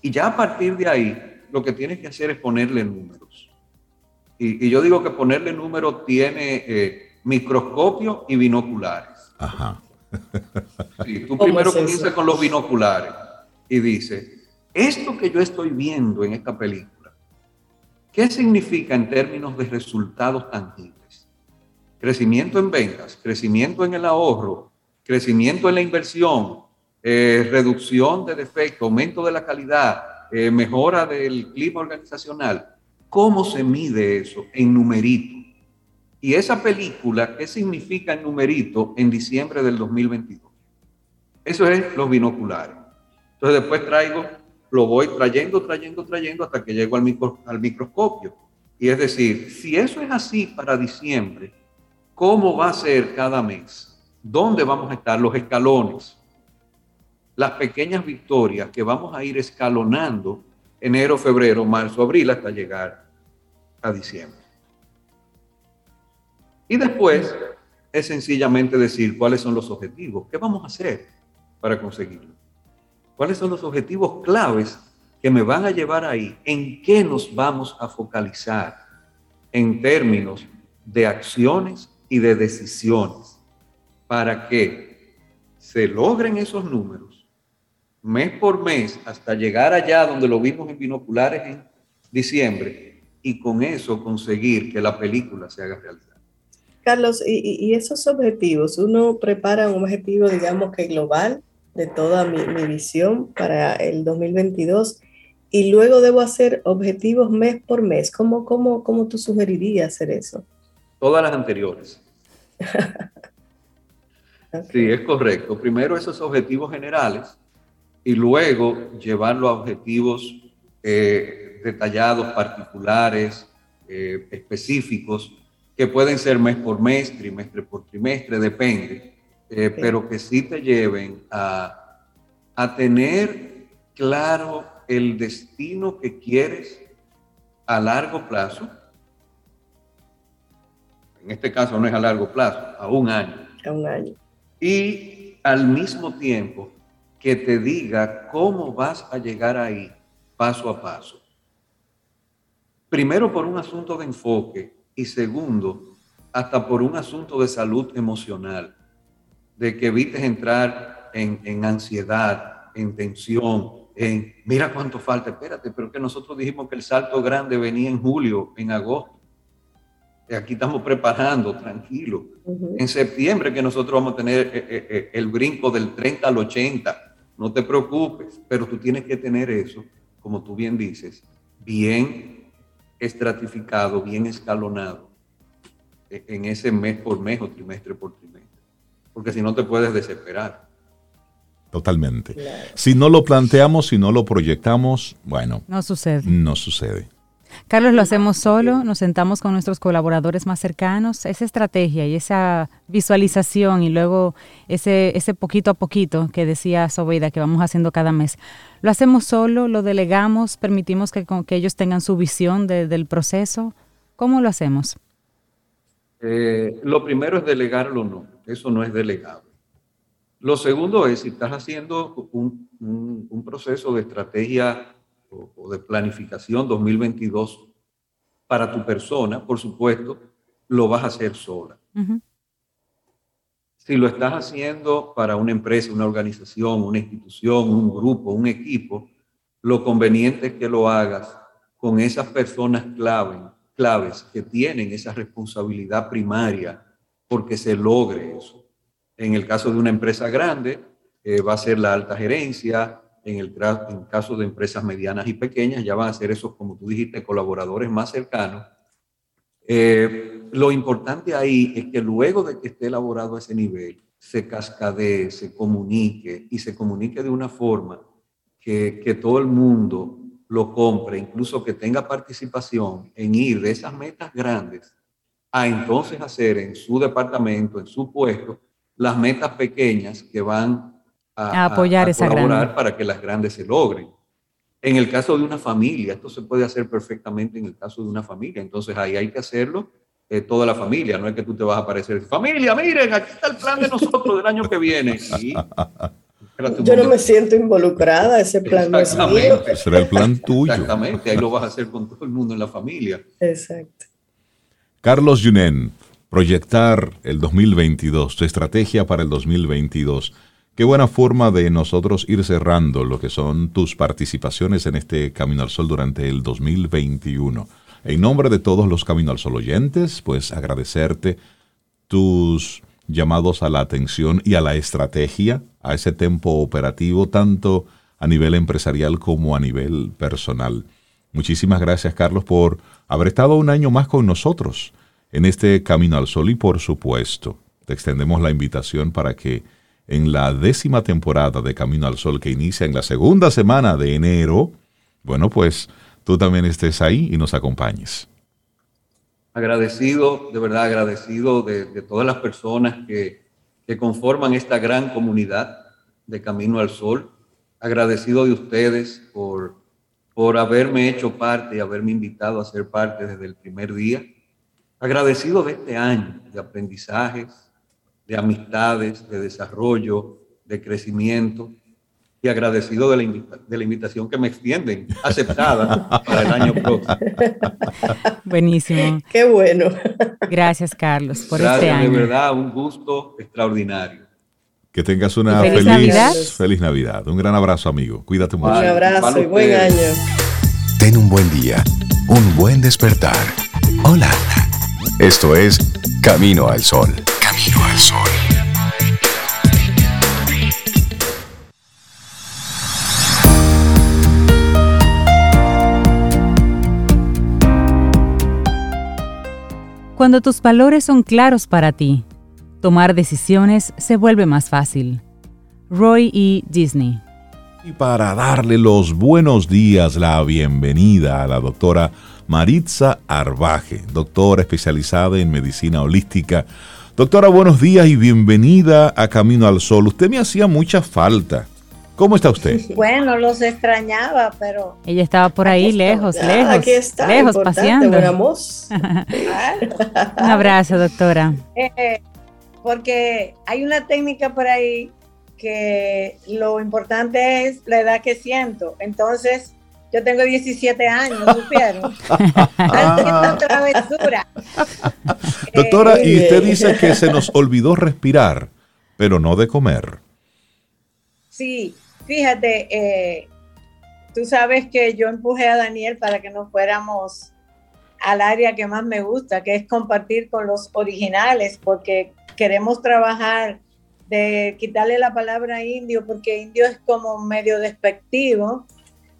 Y ya a partir de ahí, lo que tienes que hacer es ponerle números. Y, yo digo que ponerle números tiene eh, microscopio y binoculares. Ajá. Sí, tú primero comienzas con los binoculares y dices, esto que yo estoy viendo en esta película, ¿qué significa en términos de resultados tangibles? Crecimiento en ventas, crecimiento en el ahorro, crecimiento en la inversión, eh, reducción de defectos, aumento de la calidad, eh, mejora del clima organizacional. ¿Cómo se mide eso en numerito? Y esa película, ¿qué significa en numerito en diciembre del 2022? Eso es los binoculares. Entonces después traigo, lo voy trayendo, trayendo, trayendo hasta que llego al, al microscopio. Y es decir, si eso es así para diciembre, ¿cómo va a ser cada mes? ¿Dónde vamos a estar los escalones? Las pequeñas victorias que vamos a ir escalonando enero, febrero, marzo, abril hasta llegar a diciembre. Y después es sencillamente decir cuáles son los objetivos, qué vamos a hacer para conseguirlo. ¿Cuáles son los objetivos claves que me van a llevar ahí? ¿En qué nos vamos a focalizar en términos de acciones y de decisiones para que se logren esos números mes por mes hasta llegar allá donde lo vimos en binoculares en diciembre y con eso conseguir que la película se haga realidad? Carlos, y, esos objetivos, uno prepara un objetivo, digamos que global de toda mi, visión para el 2022 y luego debo hacer objetivos mes por mes. ¿Cómo, cómo, cómo tú sugerirías hacer eso? Todas las anteriores. Sí, es correcto. Primero esos objetivos generales y luego llevarlo a objetivos eh, detallados, particulares, eh, específicos que pueden ser mes por mes, trimestre por trimestre, depende, eh, pero que sí te lleven a, a tener claro el destino que quieres a largo plazo. En este caso no es a largo plazo, a un año. A un año. Y al mismo tiempo que te diga cómo vas a llegar ahí paso a paso. Primero por un asunto de enfoque y segundo, hasta por un asunto de salud emocional, de que evites entrar en, ansiedad, en tensión, en mira cuánto falta, espérate, pero que nosotros dijimos que el salto grande venía en julio, en agosto. Y aquí estamos preparando, tranquilo. En septiembre que nosotros vamos a tener eh, eh, eh, el brinco del 30 al 80, no te preocupes, pero tú tienes que tener eso como tú bien dices, bien estratificado, bien escalonado e, en ese mes por mes o trimestre por trimestre, porque si no te puedes desesperar. Totalmente. Si no lo planteamos, si no lo proyectamos, bueno. No sucede. No sucede. Carlos, lo hacemos solo, nos sentamos con nuestros colaboradores más cercanos, esa estrategia y esa visualización y luego ese, ese poquito a poquito que decía Sobeida que vamos haciendo cada mes. ¿Lo hacemos solo? ¿Lo delegamos? ¿Permitimos que, que ellos tengan su visión del proceso? ¿Cómo lo hacemos? Eh, lo primero es delegarlo no, eso no es delegable. Lo segundo es, si estás haciendo un, un proceso de estrategia o, de planificación 2022 para tu persona, por supuesto, lo vas a hacer sola. Si lo estás haciendo para una empresa, una organización, una institución, un grupo, un equipo, lo conveniente es que lo hagas con esas personas clave, claves que tienen esa responsabilidad primaria porque se logre eso. En el caso de una empresa grande, eh, va a ser la alta gerencia, en el, caso de empresas medianas y pequeñas, ya van a ser esos, como tú dijiste, colaboradores más cercanos. Eh, lo importante ahí es que luego de que esté elaborado ese nivel, se cascadee, se comunique y se comunique de una forma que, que todo el mundo lo compre, incluso que tenga participación en ir de esas metas grandes a entonces hacer en su departamento, en su puesto, las metas pequeñas que van a, apoyar esa colaborar para que las grandes se logren. En el caso de una familia, esto se puede hacer perfectamente en el caso de una familia, entonces ahí hay que hacerlo eh, toda la familia, no es que tú te vas a aparecer, familia, miren, aquí está el plan de nosotros del año que viene. Yo no me siento involucrada, ese plan no es mío. Será el plan tuyo. Exactamente, ahí lo vas a hacer con todo el mundo en la familia. Exacto. Carlos Junen, proyectar el 2022, tu estrategia para el 2022. Qué buena forma de nosotros ir cerrando lo que son tus participaciones en este Camino al Sol durante el 2021. En nombre de todos los Camino al Sol oyentes, pues agradecerte tus llamados a la atención y a la estrategia, a ese tempo operativo, tanto a nivel empresarial como a nivel personal. Muchísimas gracias, Carlos, por haber estado un año más con nosotros en este Camino al Sol y, por supuesto, te extendemos la invitación para que en la décima temporada de Camino al Sol que inicia en la segunda semana de enero, bueno, pues tú también estés ahí y nos acompañes. Agradecido, de verdad agradecido de, todas las personas que, que, conforman esta gran comunidad de Camino al Sol. Agradecido de ustedes por, por haberme hecho parte y haberme invitado a ser parte desde el primer día. Agradecido de este año de aprendizajes, de amistades, de desarrollo, de crecimiento y agradecido de la, de la invitación que me extienden, aceptada para el año próximo. Buenísimo. Qué bueno. Gracias, Carlos, por este año. De verdad, un gusto extraordinario. Que tengas una feliz, Navidad. feliz Navidad. Un gran abrazo, amigo. Cuídate mucho. Un abrazo y buen año. Ten un buen día, un buen despertar. Hola. Esto es Camino al Sol. Camino al Sol. Cuando tus valores son claros para ti, tomar decisiones se vuelve más fácil. Roy E. Disney. Y para darle los buenos días, la bienvenida a la doctora Maritza Arbaje, doctora especializada en medicina holística. Doctora, buenos días y bienvenida a Camino al Sol. Usted me hacía mucha falta. ¿Cómo está usted? Bueno, los extrañaba, pero... Ella estaba por ahí, lejos, lejos. Aquí está, lejos, paseando. Un abrazo, doctora. Eh, porque hay una técnica por ahí que lo importante es la edad que siento. Entonces, yo tengo 17 años, ¿supieron? travesura. Doctora, y usted dice que se nos olvidó respirar, pero no de comer. Sí, fíjate, eh, tú sabes que yo empujé a Daniel para que nos fuéramos al área que más me gusta, que es compartir con los originales, porque queremos trabajar de quitarle la palabra indio, porque indio es como medio despectivo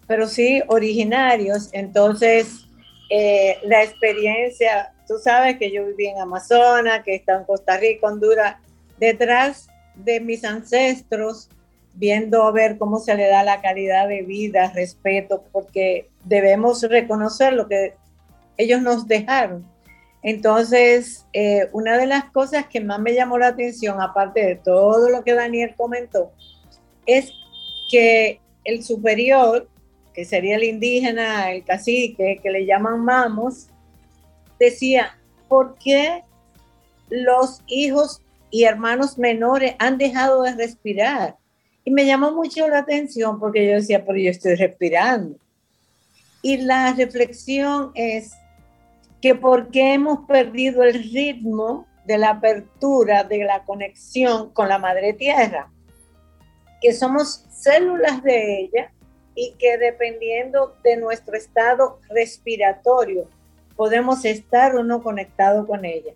pero sí originarios. Entonces, eh, la experiencia, tú sabes que yo viví en Amazonas, que está en Costa Rica, Honduras, detrás de mis ancestros, viendo a ver cómo se le da la calidad de vida, respeto, porque debemos reconocer lo que ellos nos dejaron. Entonces, eh, una de las cosas que más me llamó la atención, aparte de todo lo que Daniel comentó, es que el superior, que sería el indígena, el cacique, que le llaman mamos, decía, ¿por qué los hijos y hermanos menores han dejado de respirar? Y me llamó mucho la atención porque yo decía, pero yo estoy respirando. Y la reflexión es que porque hemos perdido el ritmo de la apertura, de la conexión con la madre tierra, que somos células de ella y que dependiendo de nuestro estado respiratorio podemos estar o no conectados con ella.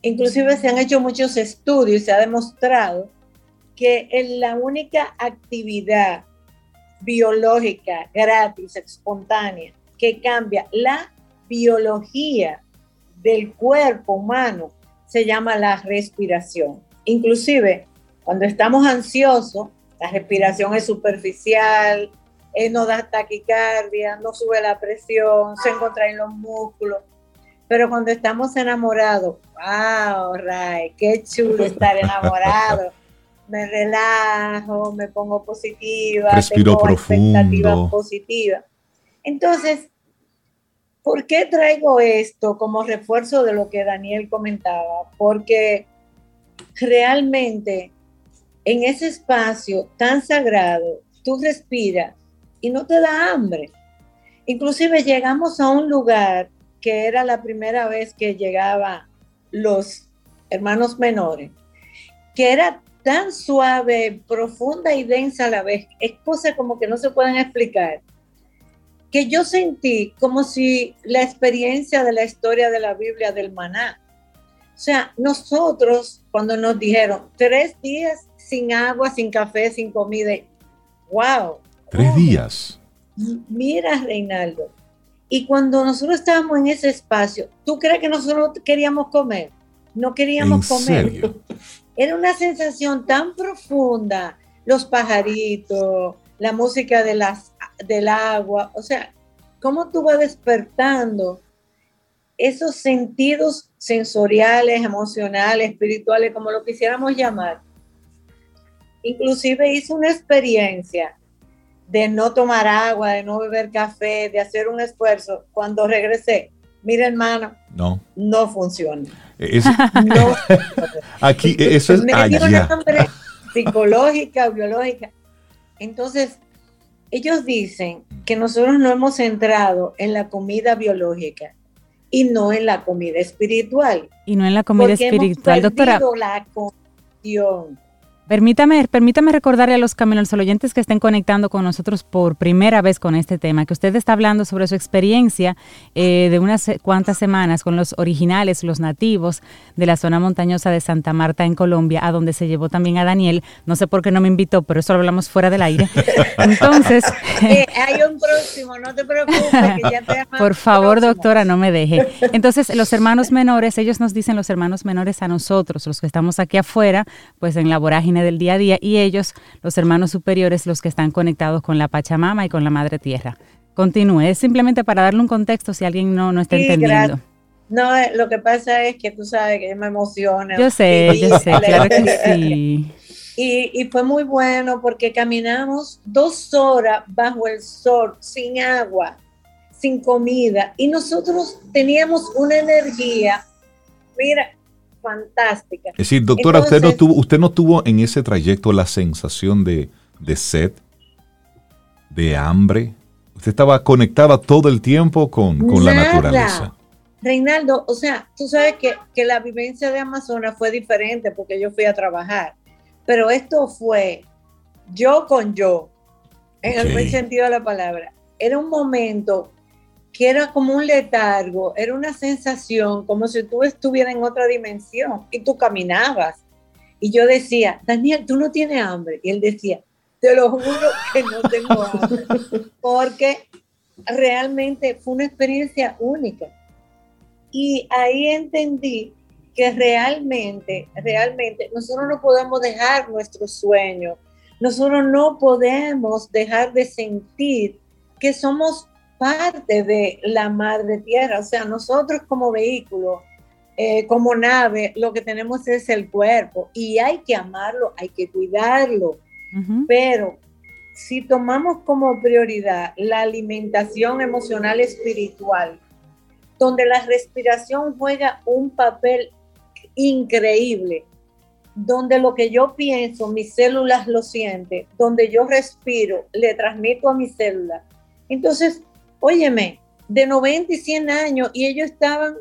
Inclusive se han hecho muchos estudios y se ha demostrado que en la única actividad biológica gratis, espontánea, que cambia la biología del cuerpo humano, se llama la respiración. Inclusive, cuando estamos ansiosos, la respiración es superficial, eh, no da taquicardia, no sube la presión, se encuentra en los músculos. Pero cuando estamos enamorados, wow, Ray, qué chulo estar enamorado me relajo, me pongo positiva, Respiro tengo expectativas positivas. Entonces, ¿por qué traigo esto como refuerzo de lo que Daniel comentaba? Porque realmente en ese espacio tan sagrado, tú respiras y no te da hambre. Inclusive llegamos a un lugar que era la primera vez que llegaban los hermanos menores, que era tan suave, profunda y densa a la vez, es cosa como que no se pueden explicar, que yo sentí como si la experiencia de la historia de la Biblia del maná. O sea, nosotros cuando nos dijeron tres días sin agua, sin café, sin comida, wow. Tres días. Mira, Reinaldo. Y cuando nosotros estábamos en ese espacio, ¿tú crees que nosotros queríamos comer? No queríamos comer. Era una sensación tan profunda, los pajaritos, la música de las, del agua, o sea, cómo tú vas despertando esos sentidos sensoriales, emocionales, espirituales, como lo quisiéramos llamar. Inclusive hice una experiencia de no tomar agua, de no beber café, de hacer un esfuerzo. Cuando regresé, mira hermano, no, no funciona. no, aquí eso es allá. psicológica, biológica. Entonces, ellos dicen que nosotros no hemos entrado en la comida biológica y no en la comida espiritual. Y no en la comida espiritual, hemos doctora. La condición Permítame, permítame recordarle a los caminos oyentes que estén conectando con nosotros por primera vez con este tema, que usted está hablando sobre su experiencia eh, de unas cuantas semanas con los originales, los nativos de la zona montañosa de Santa Marta en Colombia, a donde se llevó también a Daniel. No sé por qué no me invitó, pero eso lo hablamos fuera del aire. Entonces... Eh, hay un próximo, no te preocupes, que ya te Por favor, doctora, no me deje. Entonces, los hermanos menores, ellos nos dicen los hermanos menores a nosotros, los que estamos aquí afuera, pues en la vorágine del día a día y ellos, los hermanos superiores, los que están conectados con la Pachamama y con la Madre Tierra. Continúe, es simplemente para darle un contexto si alguien no, no está entendiendo. No, eh, lo que pasa es que tú sabes que me emociona. Yo sé, yo sé, claro que sí. Y, y, fue muy bueno porque caminamos dos horas bajo el sol, sin agua, sin comida, y nosotros teníamos una energía. Mira, fantástica. Es decir, doctora, usted, no tuvo, usted no tuvo en ese trayecto la sensación de, sed, de hambre. Usted estaba conectada todo el tiempo con, la naturaleza. Reinaldo, o sea, tú sabes que, que, la vivencia de Amazonas fue diferente porque yo fui a trabajar, pero esto fue yo con yo, en el buen sentido de la palabra. Era un momento que era como un letargo, era una sensación como si tú estuvieras en otra dimensión y tú caminabas. Y yo decía, Daniel, tú no tienes hambre. Y él decía, te lo juro que no tengo hambre, porque realmente fue una experiencia única. Y ahí entendí que realmente, realmente nosotros no podemos dejar nuestro sueño, nosotros no podemos dejar de sentir que somos parte de la madre tierra, o sea, nosotros como vehículo, eh, como nave, lo que tenemos es el cuerpo y hay que amarlo, hay que cuidarlo, pero si tomamos como prioridad la alimentación emocional espiritual, donde la respiración juega un papel increíble, donde lo que yo pienso, mis células lo sienten, donde yo respiro, le transmito a mis células. Entonces, óyeme, de 90 y 100 años y ellos estaban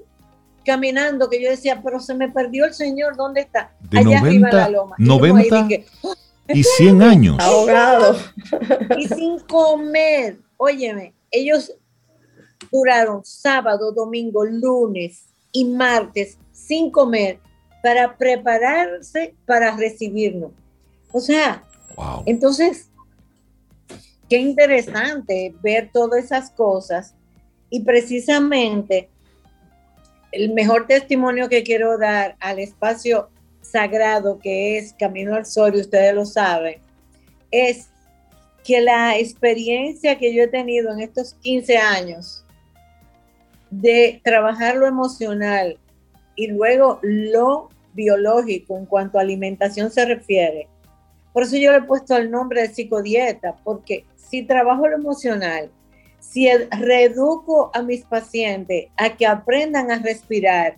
caminando que yo decía, pero se me perdió el Señor, ¿dónde está? De Allá 90, arriba en la loma. 90 y, 100 años. Ahogado. Y sin comer. Óyeme, ellos duraron sábado, domingo, lunes y martes sin comer para prepararse para recibirnos. O sea, entonces, qué interesante ver todas esas cosas y precisamente el mejor testimonio que quiero dar al espacio sagrado que es Camino al Sol, y ustedes lo saben, es que la experiencia que yo he tenido en estos 15 años de trabajar lo emocional y luego lo biológico en cuanto a alimentación se refiere. Por eso yo le he puesto el nombre de psicodieta, porque si trabajo lo emocional, si reeduco a mis pacientes a que aprendan a respirar,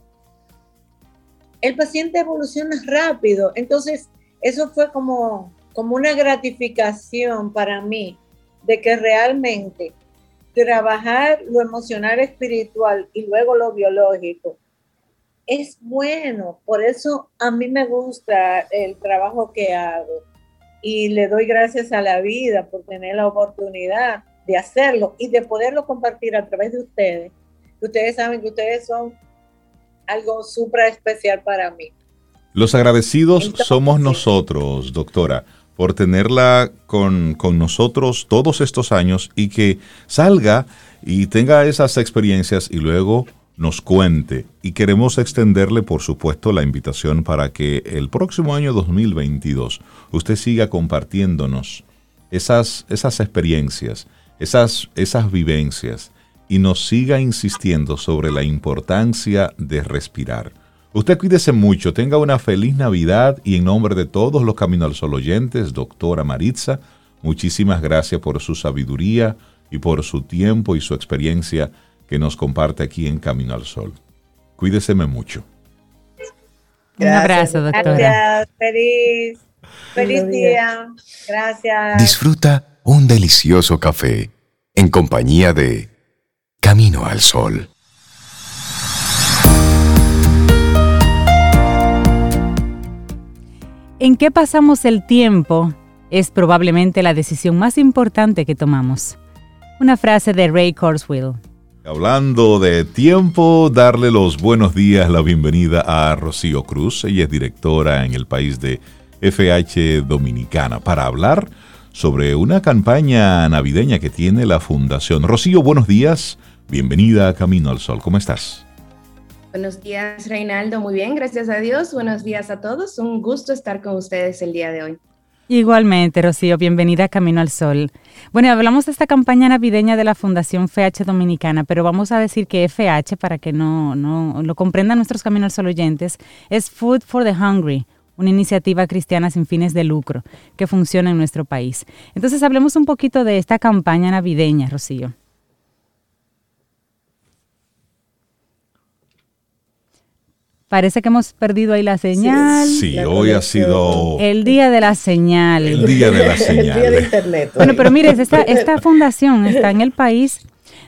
el paciente evoluciona rápido. Entonces, eso fue como, como una gratificación para mí de que realmente trabajar lo emocional espiritual y luego lo biológico es bueno. Por eso a mí me gusta el trabajo que hago y le doy gracias a la vida por tener la oportunidad de hacerlo y de poderlo compartir a través de ustedes. Ustedes saben que ustedes son algo súper especial para mí. Los agradecidos somos nosotros, doctora, por tenerla con, con, nosotros todos estos años y que salga y tenga esas experiencias y luego nos cuente. Y queremos extenderle, por supuesto, la invitación para que el próximo año 2022 usted siga compartiéndonos esas, esas experiencias, esas, esas vivencias y nos siga insistiendo sobre la importancia de respirar. Usted cuídese mucho, tenga una feliz Navidad y en nombre de todos los Camino al Sol oyentes, doctora Maritza, muchísimas gracias por su sabiduría y por su tiempo y su experiencia que nos comparte aquí en Camino al Sol. Cuídeseme mucho. Un abrazo, doctora. Gracias, feliz, feliz día. Gracias. Disfruta un delicioso café en compañía de Camino al Sol. ¿En qué pasamos el tiempo? Es probablemente la decisión más importante que tomamos. Una frase de Ray Kurzweil. Hablando de tiempo, darle los buenos días, la bienvenida a Rocío Cruz. Ella es directora en el país de FH Dominicana para hablar sobre una campaña navideña que tiene la Fundación. Rocío, buenos días. Bienvenida a Camino al Sol. ¿Cómo estás? Buenos días, Reinaldo. Muy bien, gracias a Dios. Buenos días a todos. Un gusto estar con ustedes el día de hoy. Igualmente, Rocío, bienvenida a Camino al Sol. Bueno, hablamos de esta campaña navideña de la Fundación FH Dominicana, pero vamos a decir que FH, para que no, no lo comprendan nuestros Camino al Sol oyentes, es Food for the Hungry, una iniciativa cristiana sin fines de lucro que funciona en nuestro país. Entonces, hablemos un poquito de esta campaña navideña, Rocío. Parece que hemos perdido ahí la señal. Sí, hoy ha sido... El día de la señal. El día de la señal. el día de Internet. Bueno, pero mire, esta, esta fundación está en el país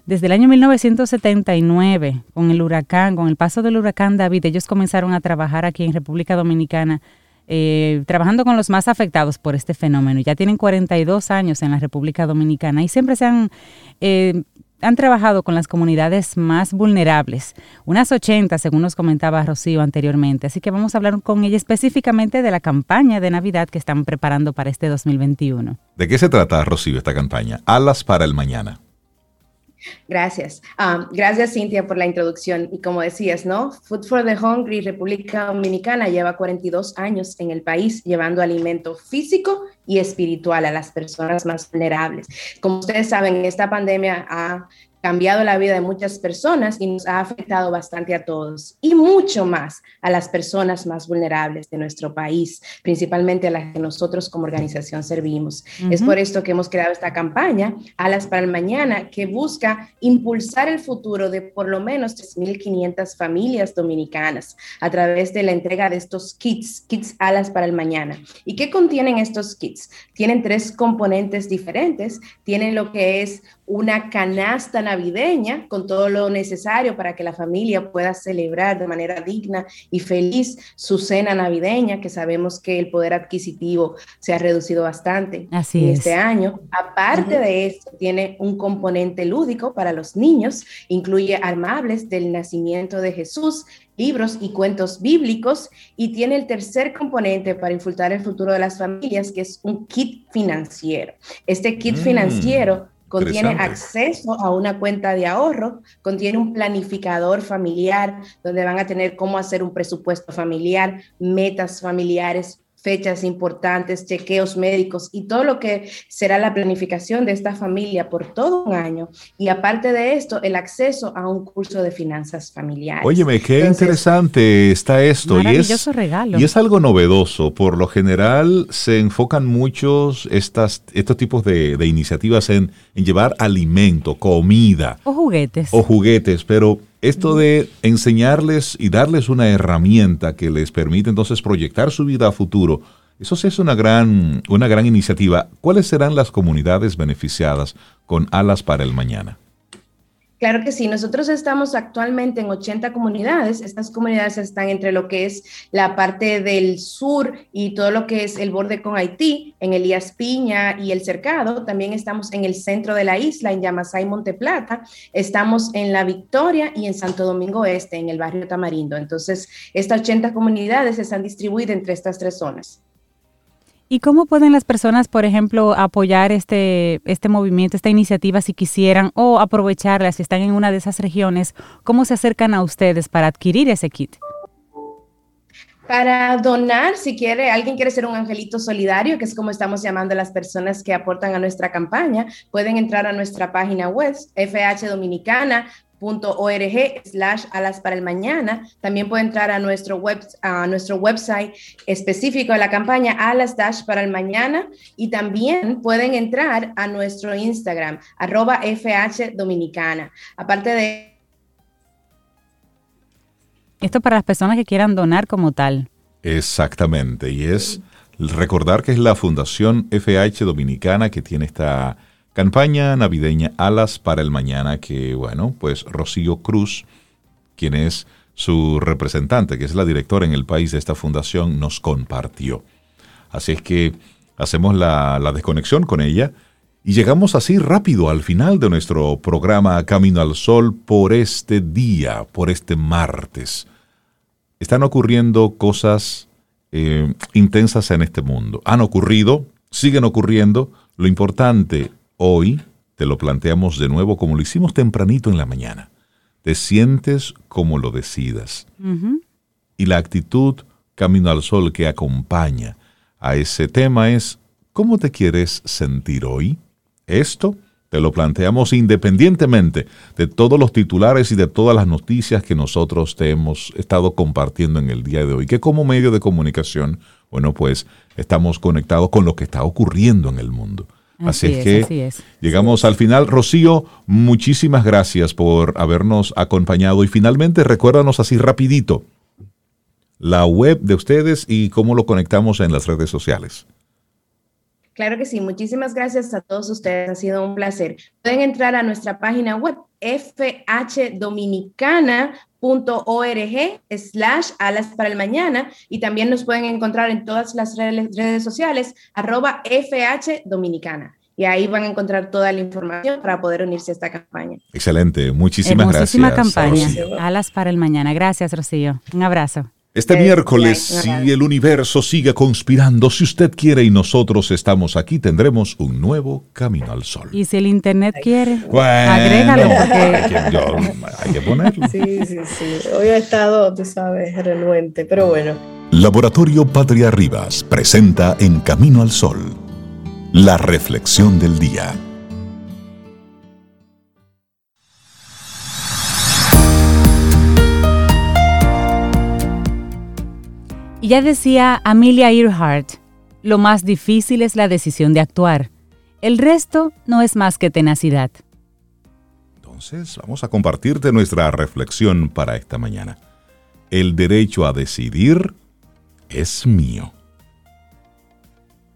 desde el año 1979, con el huracán, con el paso del huracán David, ellos comenzaron a trabajar aquí en República Dominicana, eh, trabajando con los más afectados por este fenómeno. Ya tienen 42 años en la República Dominicana y siempre se han eh, han trabajado con las comunidades más vulnerables, unas 80 según nos comentaba Rocío anteriormente, así que vamos a hablar con ella específicamente de la campaña de Navidad que están preparando para este 2021. ¿De qué se trata, Rocío, esta campaña? Alas para el Mañana. Gracias. Um, gracias, Cintia, por la introducción. Y como decías, ¿no? Food for the Hungry, República Dominicana, lleva 42 años en el país llevando alimento físico y espiritual a las personas más vulnerables. Como ustedes saben, esta pandemia ha cambiado la vida de muchas personas y nos ha afectado bastante a todos y mucho más a las personas más vulnerables de nuestro país, principalmente a las que nosotros como organización servimos. Es por esto que hemos creado esta campaña, Alas para el Mañana, que busca impulsar el futuro de por lo menos 3.500 familias dominicanas a través de la entrega de estos kits, kits Alas para el Mañana. ¿Y qué contienen estos kits? Tienen tres componentes diferentes. Tienen lo que es una canasta navideña con todo lo necesario para que la familia pueda celebrar de manera digna y feliz su cena navideña, que sabemos que el poder adquisitivo se ha reducido bastante en este año. Aparte de esto, tiene un componente lúdico para los niños, incluye armables del nacimiento de Jesús, libros y cuentos bíblicos y tiene el tercer componente para infiltrar el futuro de las familias, que es un kit financiero. Este kit mm. financiero contiene acceso a una cuenta de ahorro, contiene un planificador familiar donde van a tener cómo hacer un presupuesto familiar, metas familiares, fechas importantes, chequeos médicos y todo lo que será la planificación de esta familia por todo un año. Y aparte de esto, el acceso a un curso de finanzas familiares. Óyeme, qué interesante está esto. y es, regalo. Y es algo novedoso. Por lo general se enfocan muchos estas, estos tipos de, de iniciativas en, en llevar alimento, comida. O juguetes. O juguetes, pero esto de enseñarles y darles una herramienta que les permite entonces proyectar su vida a futuro, eso sí es una gran, una gran iniciativa. ¿Cuáles serán las comunidades beneficiadas con Alas para el Mañana? Claro que sí, nosotros estamos actualmente en 80 comunidades. Estas comunidades están entre lo que es la parte del sur y todo lo que es el borde con Haití, en Elías Piña y el Cercado. También estamos en el centro de la isla, en Yamasá y Monteplata. Estamos en La Victoria y en Santo Domingo Este, en el barrio Tamarindo. Entonces, estas 80 comunidades están distribuidas entre estas tres zonas. ¿Y cómo pueden las personas, por ejemplo, apoyar este, este movimiento, esta iniciativa si quisieran o aprovecharla si están en una de esas regiones? ¿Cómo se acercan a ustedes para adquirir ese kit? Para donar, si quiere, alguien quiere ser un angelito solidario, que es como estamos llamando a las personas que aportan a nuestra campaña, pueden entrar a nuestra página web, FH Dominicana, .org slash alas para el mañana. También puede entrar a nuestro, web, a nuestro website específico de la campaña alas dash para el mañana y también pueden entrar a nuestro Instagram arroba FH Dominicana. Aparte de... Esto para las personas que quieran donar como tal. Exactamente, y es recordar que es la Fundación FH Dominicana que tiene esta Campaña navideña Alas para el Mañana que, bueno, pues Rocío Cruz, quien es su representante, que es la directora en el país de esta fundación, nos compartió. Así es que hacemos la, desconexión con ella y llegamos así rápido al final de nuestro programa Camino al Sol por este día, por este martes. Están ocurriendo cosas eh, intensas en este mundo. Han ocurrido, siguen ocurriendo. Lo importante Hoy te lo planteamos de nuevo como lo hicimos tempranito en la mañana. Te sientes como lo decidas. Y la actitud camino al sol que acompaña a ese tema es, ¿cómo te quieres sentir hoy? Esto te lo planteamos independientemente de todos los titulares y de todas las noticias que nosotros te hemos estado compartiendo en el día de hoy, que como medio de comunicación, bueno, pues estamos conectados con lo que está ocurriendo en el mundo. Así, es, que llegamos al final. Rocío, muchísimas gracias por habernos acompañado y finalmente recuérdanos así rapidito la web de ustedes y cómo lo conectamos en las redes sociales. Claro que sí, muchísimas gracias a todos ustedes, ha sido un placer. Pueden entrar a nuestra página web fhdominicana.org slash alas para el mañana y también nos pueden encontrar en todas las redes, sociales arroba fhdominicana. y ahí van a encontrar toda la información para poder unirse a esta campaña. Excelente, muchísimas Hermosísima gracias. campaña. Alas para el mañana. Gracias, Rocío. Un abrazo. Este miércoles, si el universo sigue conspirando, si usted quiere y nosotros estamos aquí, tendremos un nuevo camino al sol. Y si el internet quiere, Bueno, agrégalo. Hay Porque que, yo- hay que ponerlo. Sí, sí, sí. Hoy ha estado, tú sabes, renuente, pero bueno. Laboratorio Patria Rivas presenta En Camino al Sol, la reflexión del día. Y ya decía Amelia Earhart, lo más difícil es la decisión de actuar. El resto no es más que tenacidad. Entonces, vamos a compartirte nuestra reflexión para esta mañana. El derecho a decidir es mío.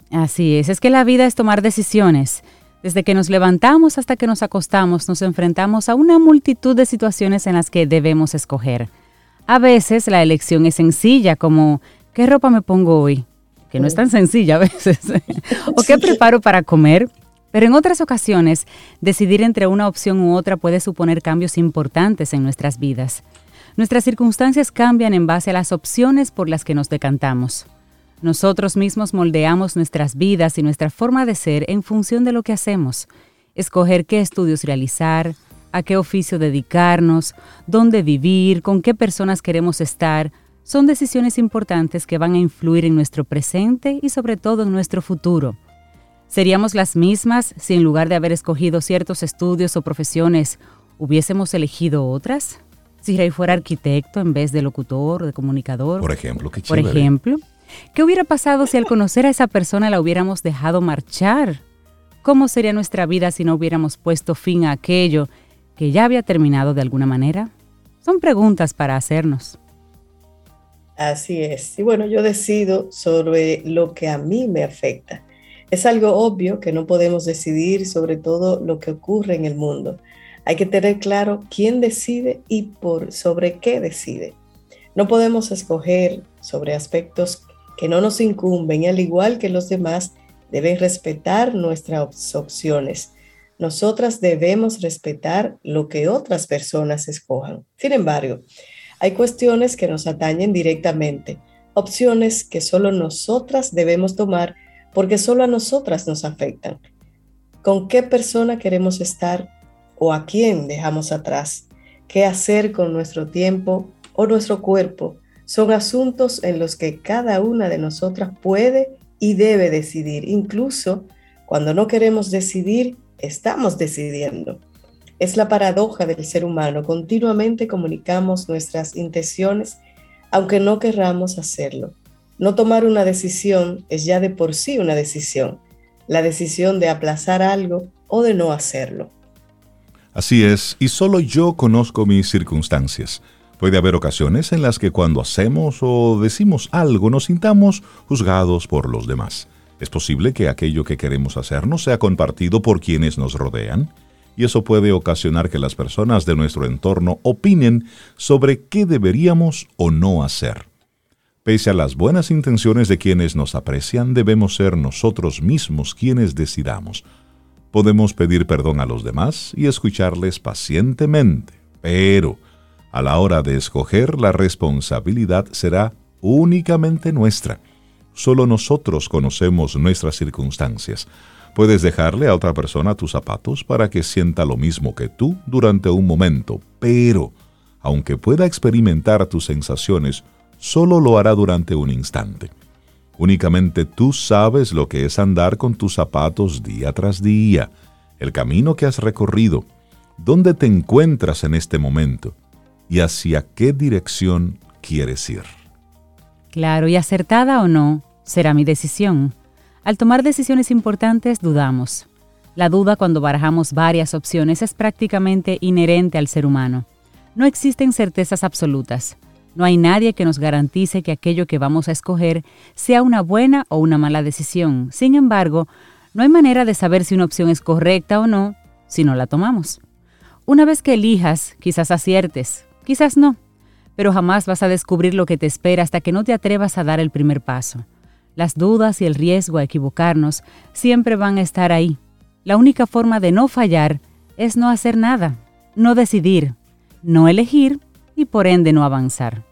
Así es, es que la vida es tomar decisiones. Desde que nos levantamos hasta que nos acostamos, nos enfrentamos a una multitud de situaciones en las que debemos escoger. A veces la elección es sencilla, como ¿qué ropa me pongo hoy? Que no es tan sencilla a veces. o ¿qué preparo para comer? Pero en otras ocasiones, decidir entre una opción u otra puede suponer cambios importantes en nuestras vidas. Nuestras circunstancias cambian en base a las opciones por las que nos decantamos. Nosotros mismos moldeamos nuestras vidas y nuestra forma de ser en función de lo que hacemos. Escoger qué estudios realizar, a qué oficio dedicarnos, dónde vivir, con qué personas queremos estar, son decisiones importantes que van a influir en nuestro presente y sobre todo en nuestro futuro. ¿Seríamos las mismas si en lugar de haber escogido ciertos estudios o profesiones hubiésemos elegido otras? Si Rey fuera arquitecto en vez de locutor o de comunicador. Por ejemplo, qué Por chévere. ejemplo, ¿qué hubiera pasado si al conocer a esa persona la hubiéramos dejado marchar? ¿Cómo sería nuestra vida si no hubiéramos puesto fin a aquello que ya había terminado de alguna manera? Son preguntas para hacernos. Así es. Y bueno, yo decido sobre lo que a mí me afecta. Es algo obvio que no podemos decidir sobre todo lo que ocurre en el mundo. Hay que tener claro quién decide y por sobre qué decide. No podemos escoger sobre aspectos que no nos incumben y al igual que los demás deben respetar nuestras opciones. Nosotras debemos respetar lo que otras personas escojan. Sin embargo, hay cuestiones que nos atañen directamente, opciones que solo nosotras debemos tomar porque solo a nosotras nos afectan. ¿Con qué persona queremos estar o a quién dejamos atrás? ¿Qué hacer con nuestro tiempo o nuestro cuerpo? Son asuntos en los que cada una de nosotras puede y debe decidir. Incluso cuando no queremos decidir, estamos decidiendo. Es la paradoja del ser humano. Continuamente comunicamos nuestras intenciones aunque no querramos hacerlo. No tomar una decisión es ya de por sí una decisión. La decisión de aplazar algo o de no hacerlo. Así es, y solo yo conozco mis circunstancias. Puede haber ocasiones en las que cuando hacemos o decimos algo nos sintamos juzgados por los demás. Es posible que aquello que queremos hacer no sea compartido por quienes nos rodean, y eso puede ocasionar que las personas de nuestro entorno opinen sobre qué deberíamos o no hacer. Pese a las buenas intenciones de quienes nos aprecian, debemos ser nosotros mismos quienes decidamos. Podemos pedir perdón a los demás y escucharles pacientemente, pero a la hora de escoger la responsabilidad será únicamente nuestra. Solo nosotros conocemos nuestras circunstancias. Puedes dejarle a otra persona tus zapatos para que sienta lo mismo que tú durante un momento, pero, aunque pueda experimentar tus sensaciones, solo lo hará durante un instante. Únicamente tú sabes lo que es andar con tus zapatos día tras día, el camino que has recorrido, dónde te encuentras en este momento y hacia qué dirección quieres ir. Claro, y acertada o no, será mi decisión. Al tomar decisiones importantes dudamos. La duda cuando barajamos varias opciones es prácticamente inherente al ser humano. No existen certezas absolutas. No hay nadie que nos garantice que aquello que vamos a escoger sea una buena o una mala decisión. Sin embargo, no hay manera de saber si una opción es correcta o no si no la tomamos. Una vez que elijas, quizás aciertes, quizás no, pero jamás vas a descubrir lo que te espera hasta que no te atrevas a dar el primer paso. Las dudas y el riesgo a equivocarnos siempre van a estar ahí. La única forma de no fallar es no hacer nada, no decidir, no elegir y por ende no avanzar.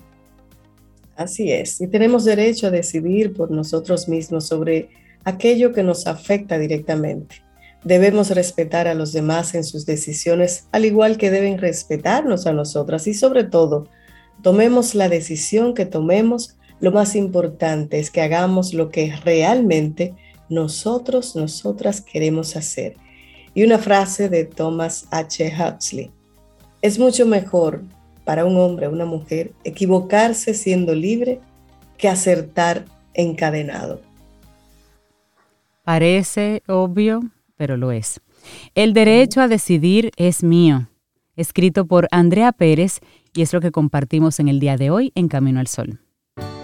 Así es, y tenemos derecho a decidir por nosotros mismos sobre aquello que nos afecta directamente. Debemos respetar a los demás en sus decisiones, al igual que deben respetarnos a nosotras y sobre todo, tomemos la decisión que tomemos, lo más importante es que hagamos lo que realmente nosotros, nosotras queremos hacer. Y una frase de Thomas H. Huxley, es mucho mejor para un hombre o una mujer equivocarse siendo libre que acertar encadenado. Parece obvio, pero lo es. El derecho a decidir es mío, escrito por Andrea Pérez y es lo que compartimos en el día de hoy en Camino al Sol.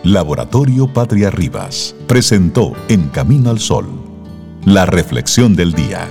Laboratorio Patria Rivas presentó En Camino al Sol la reflexión del día.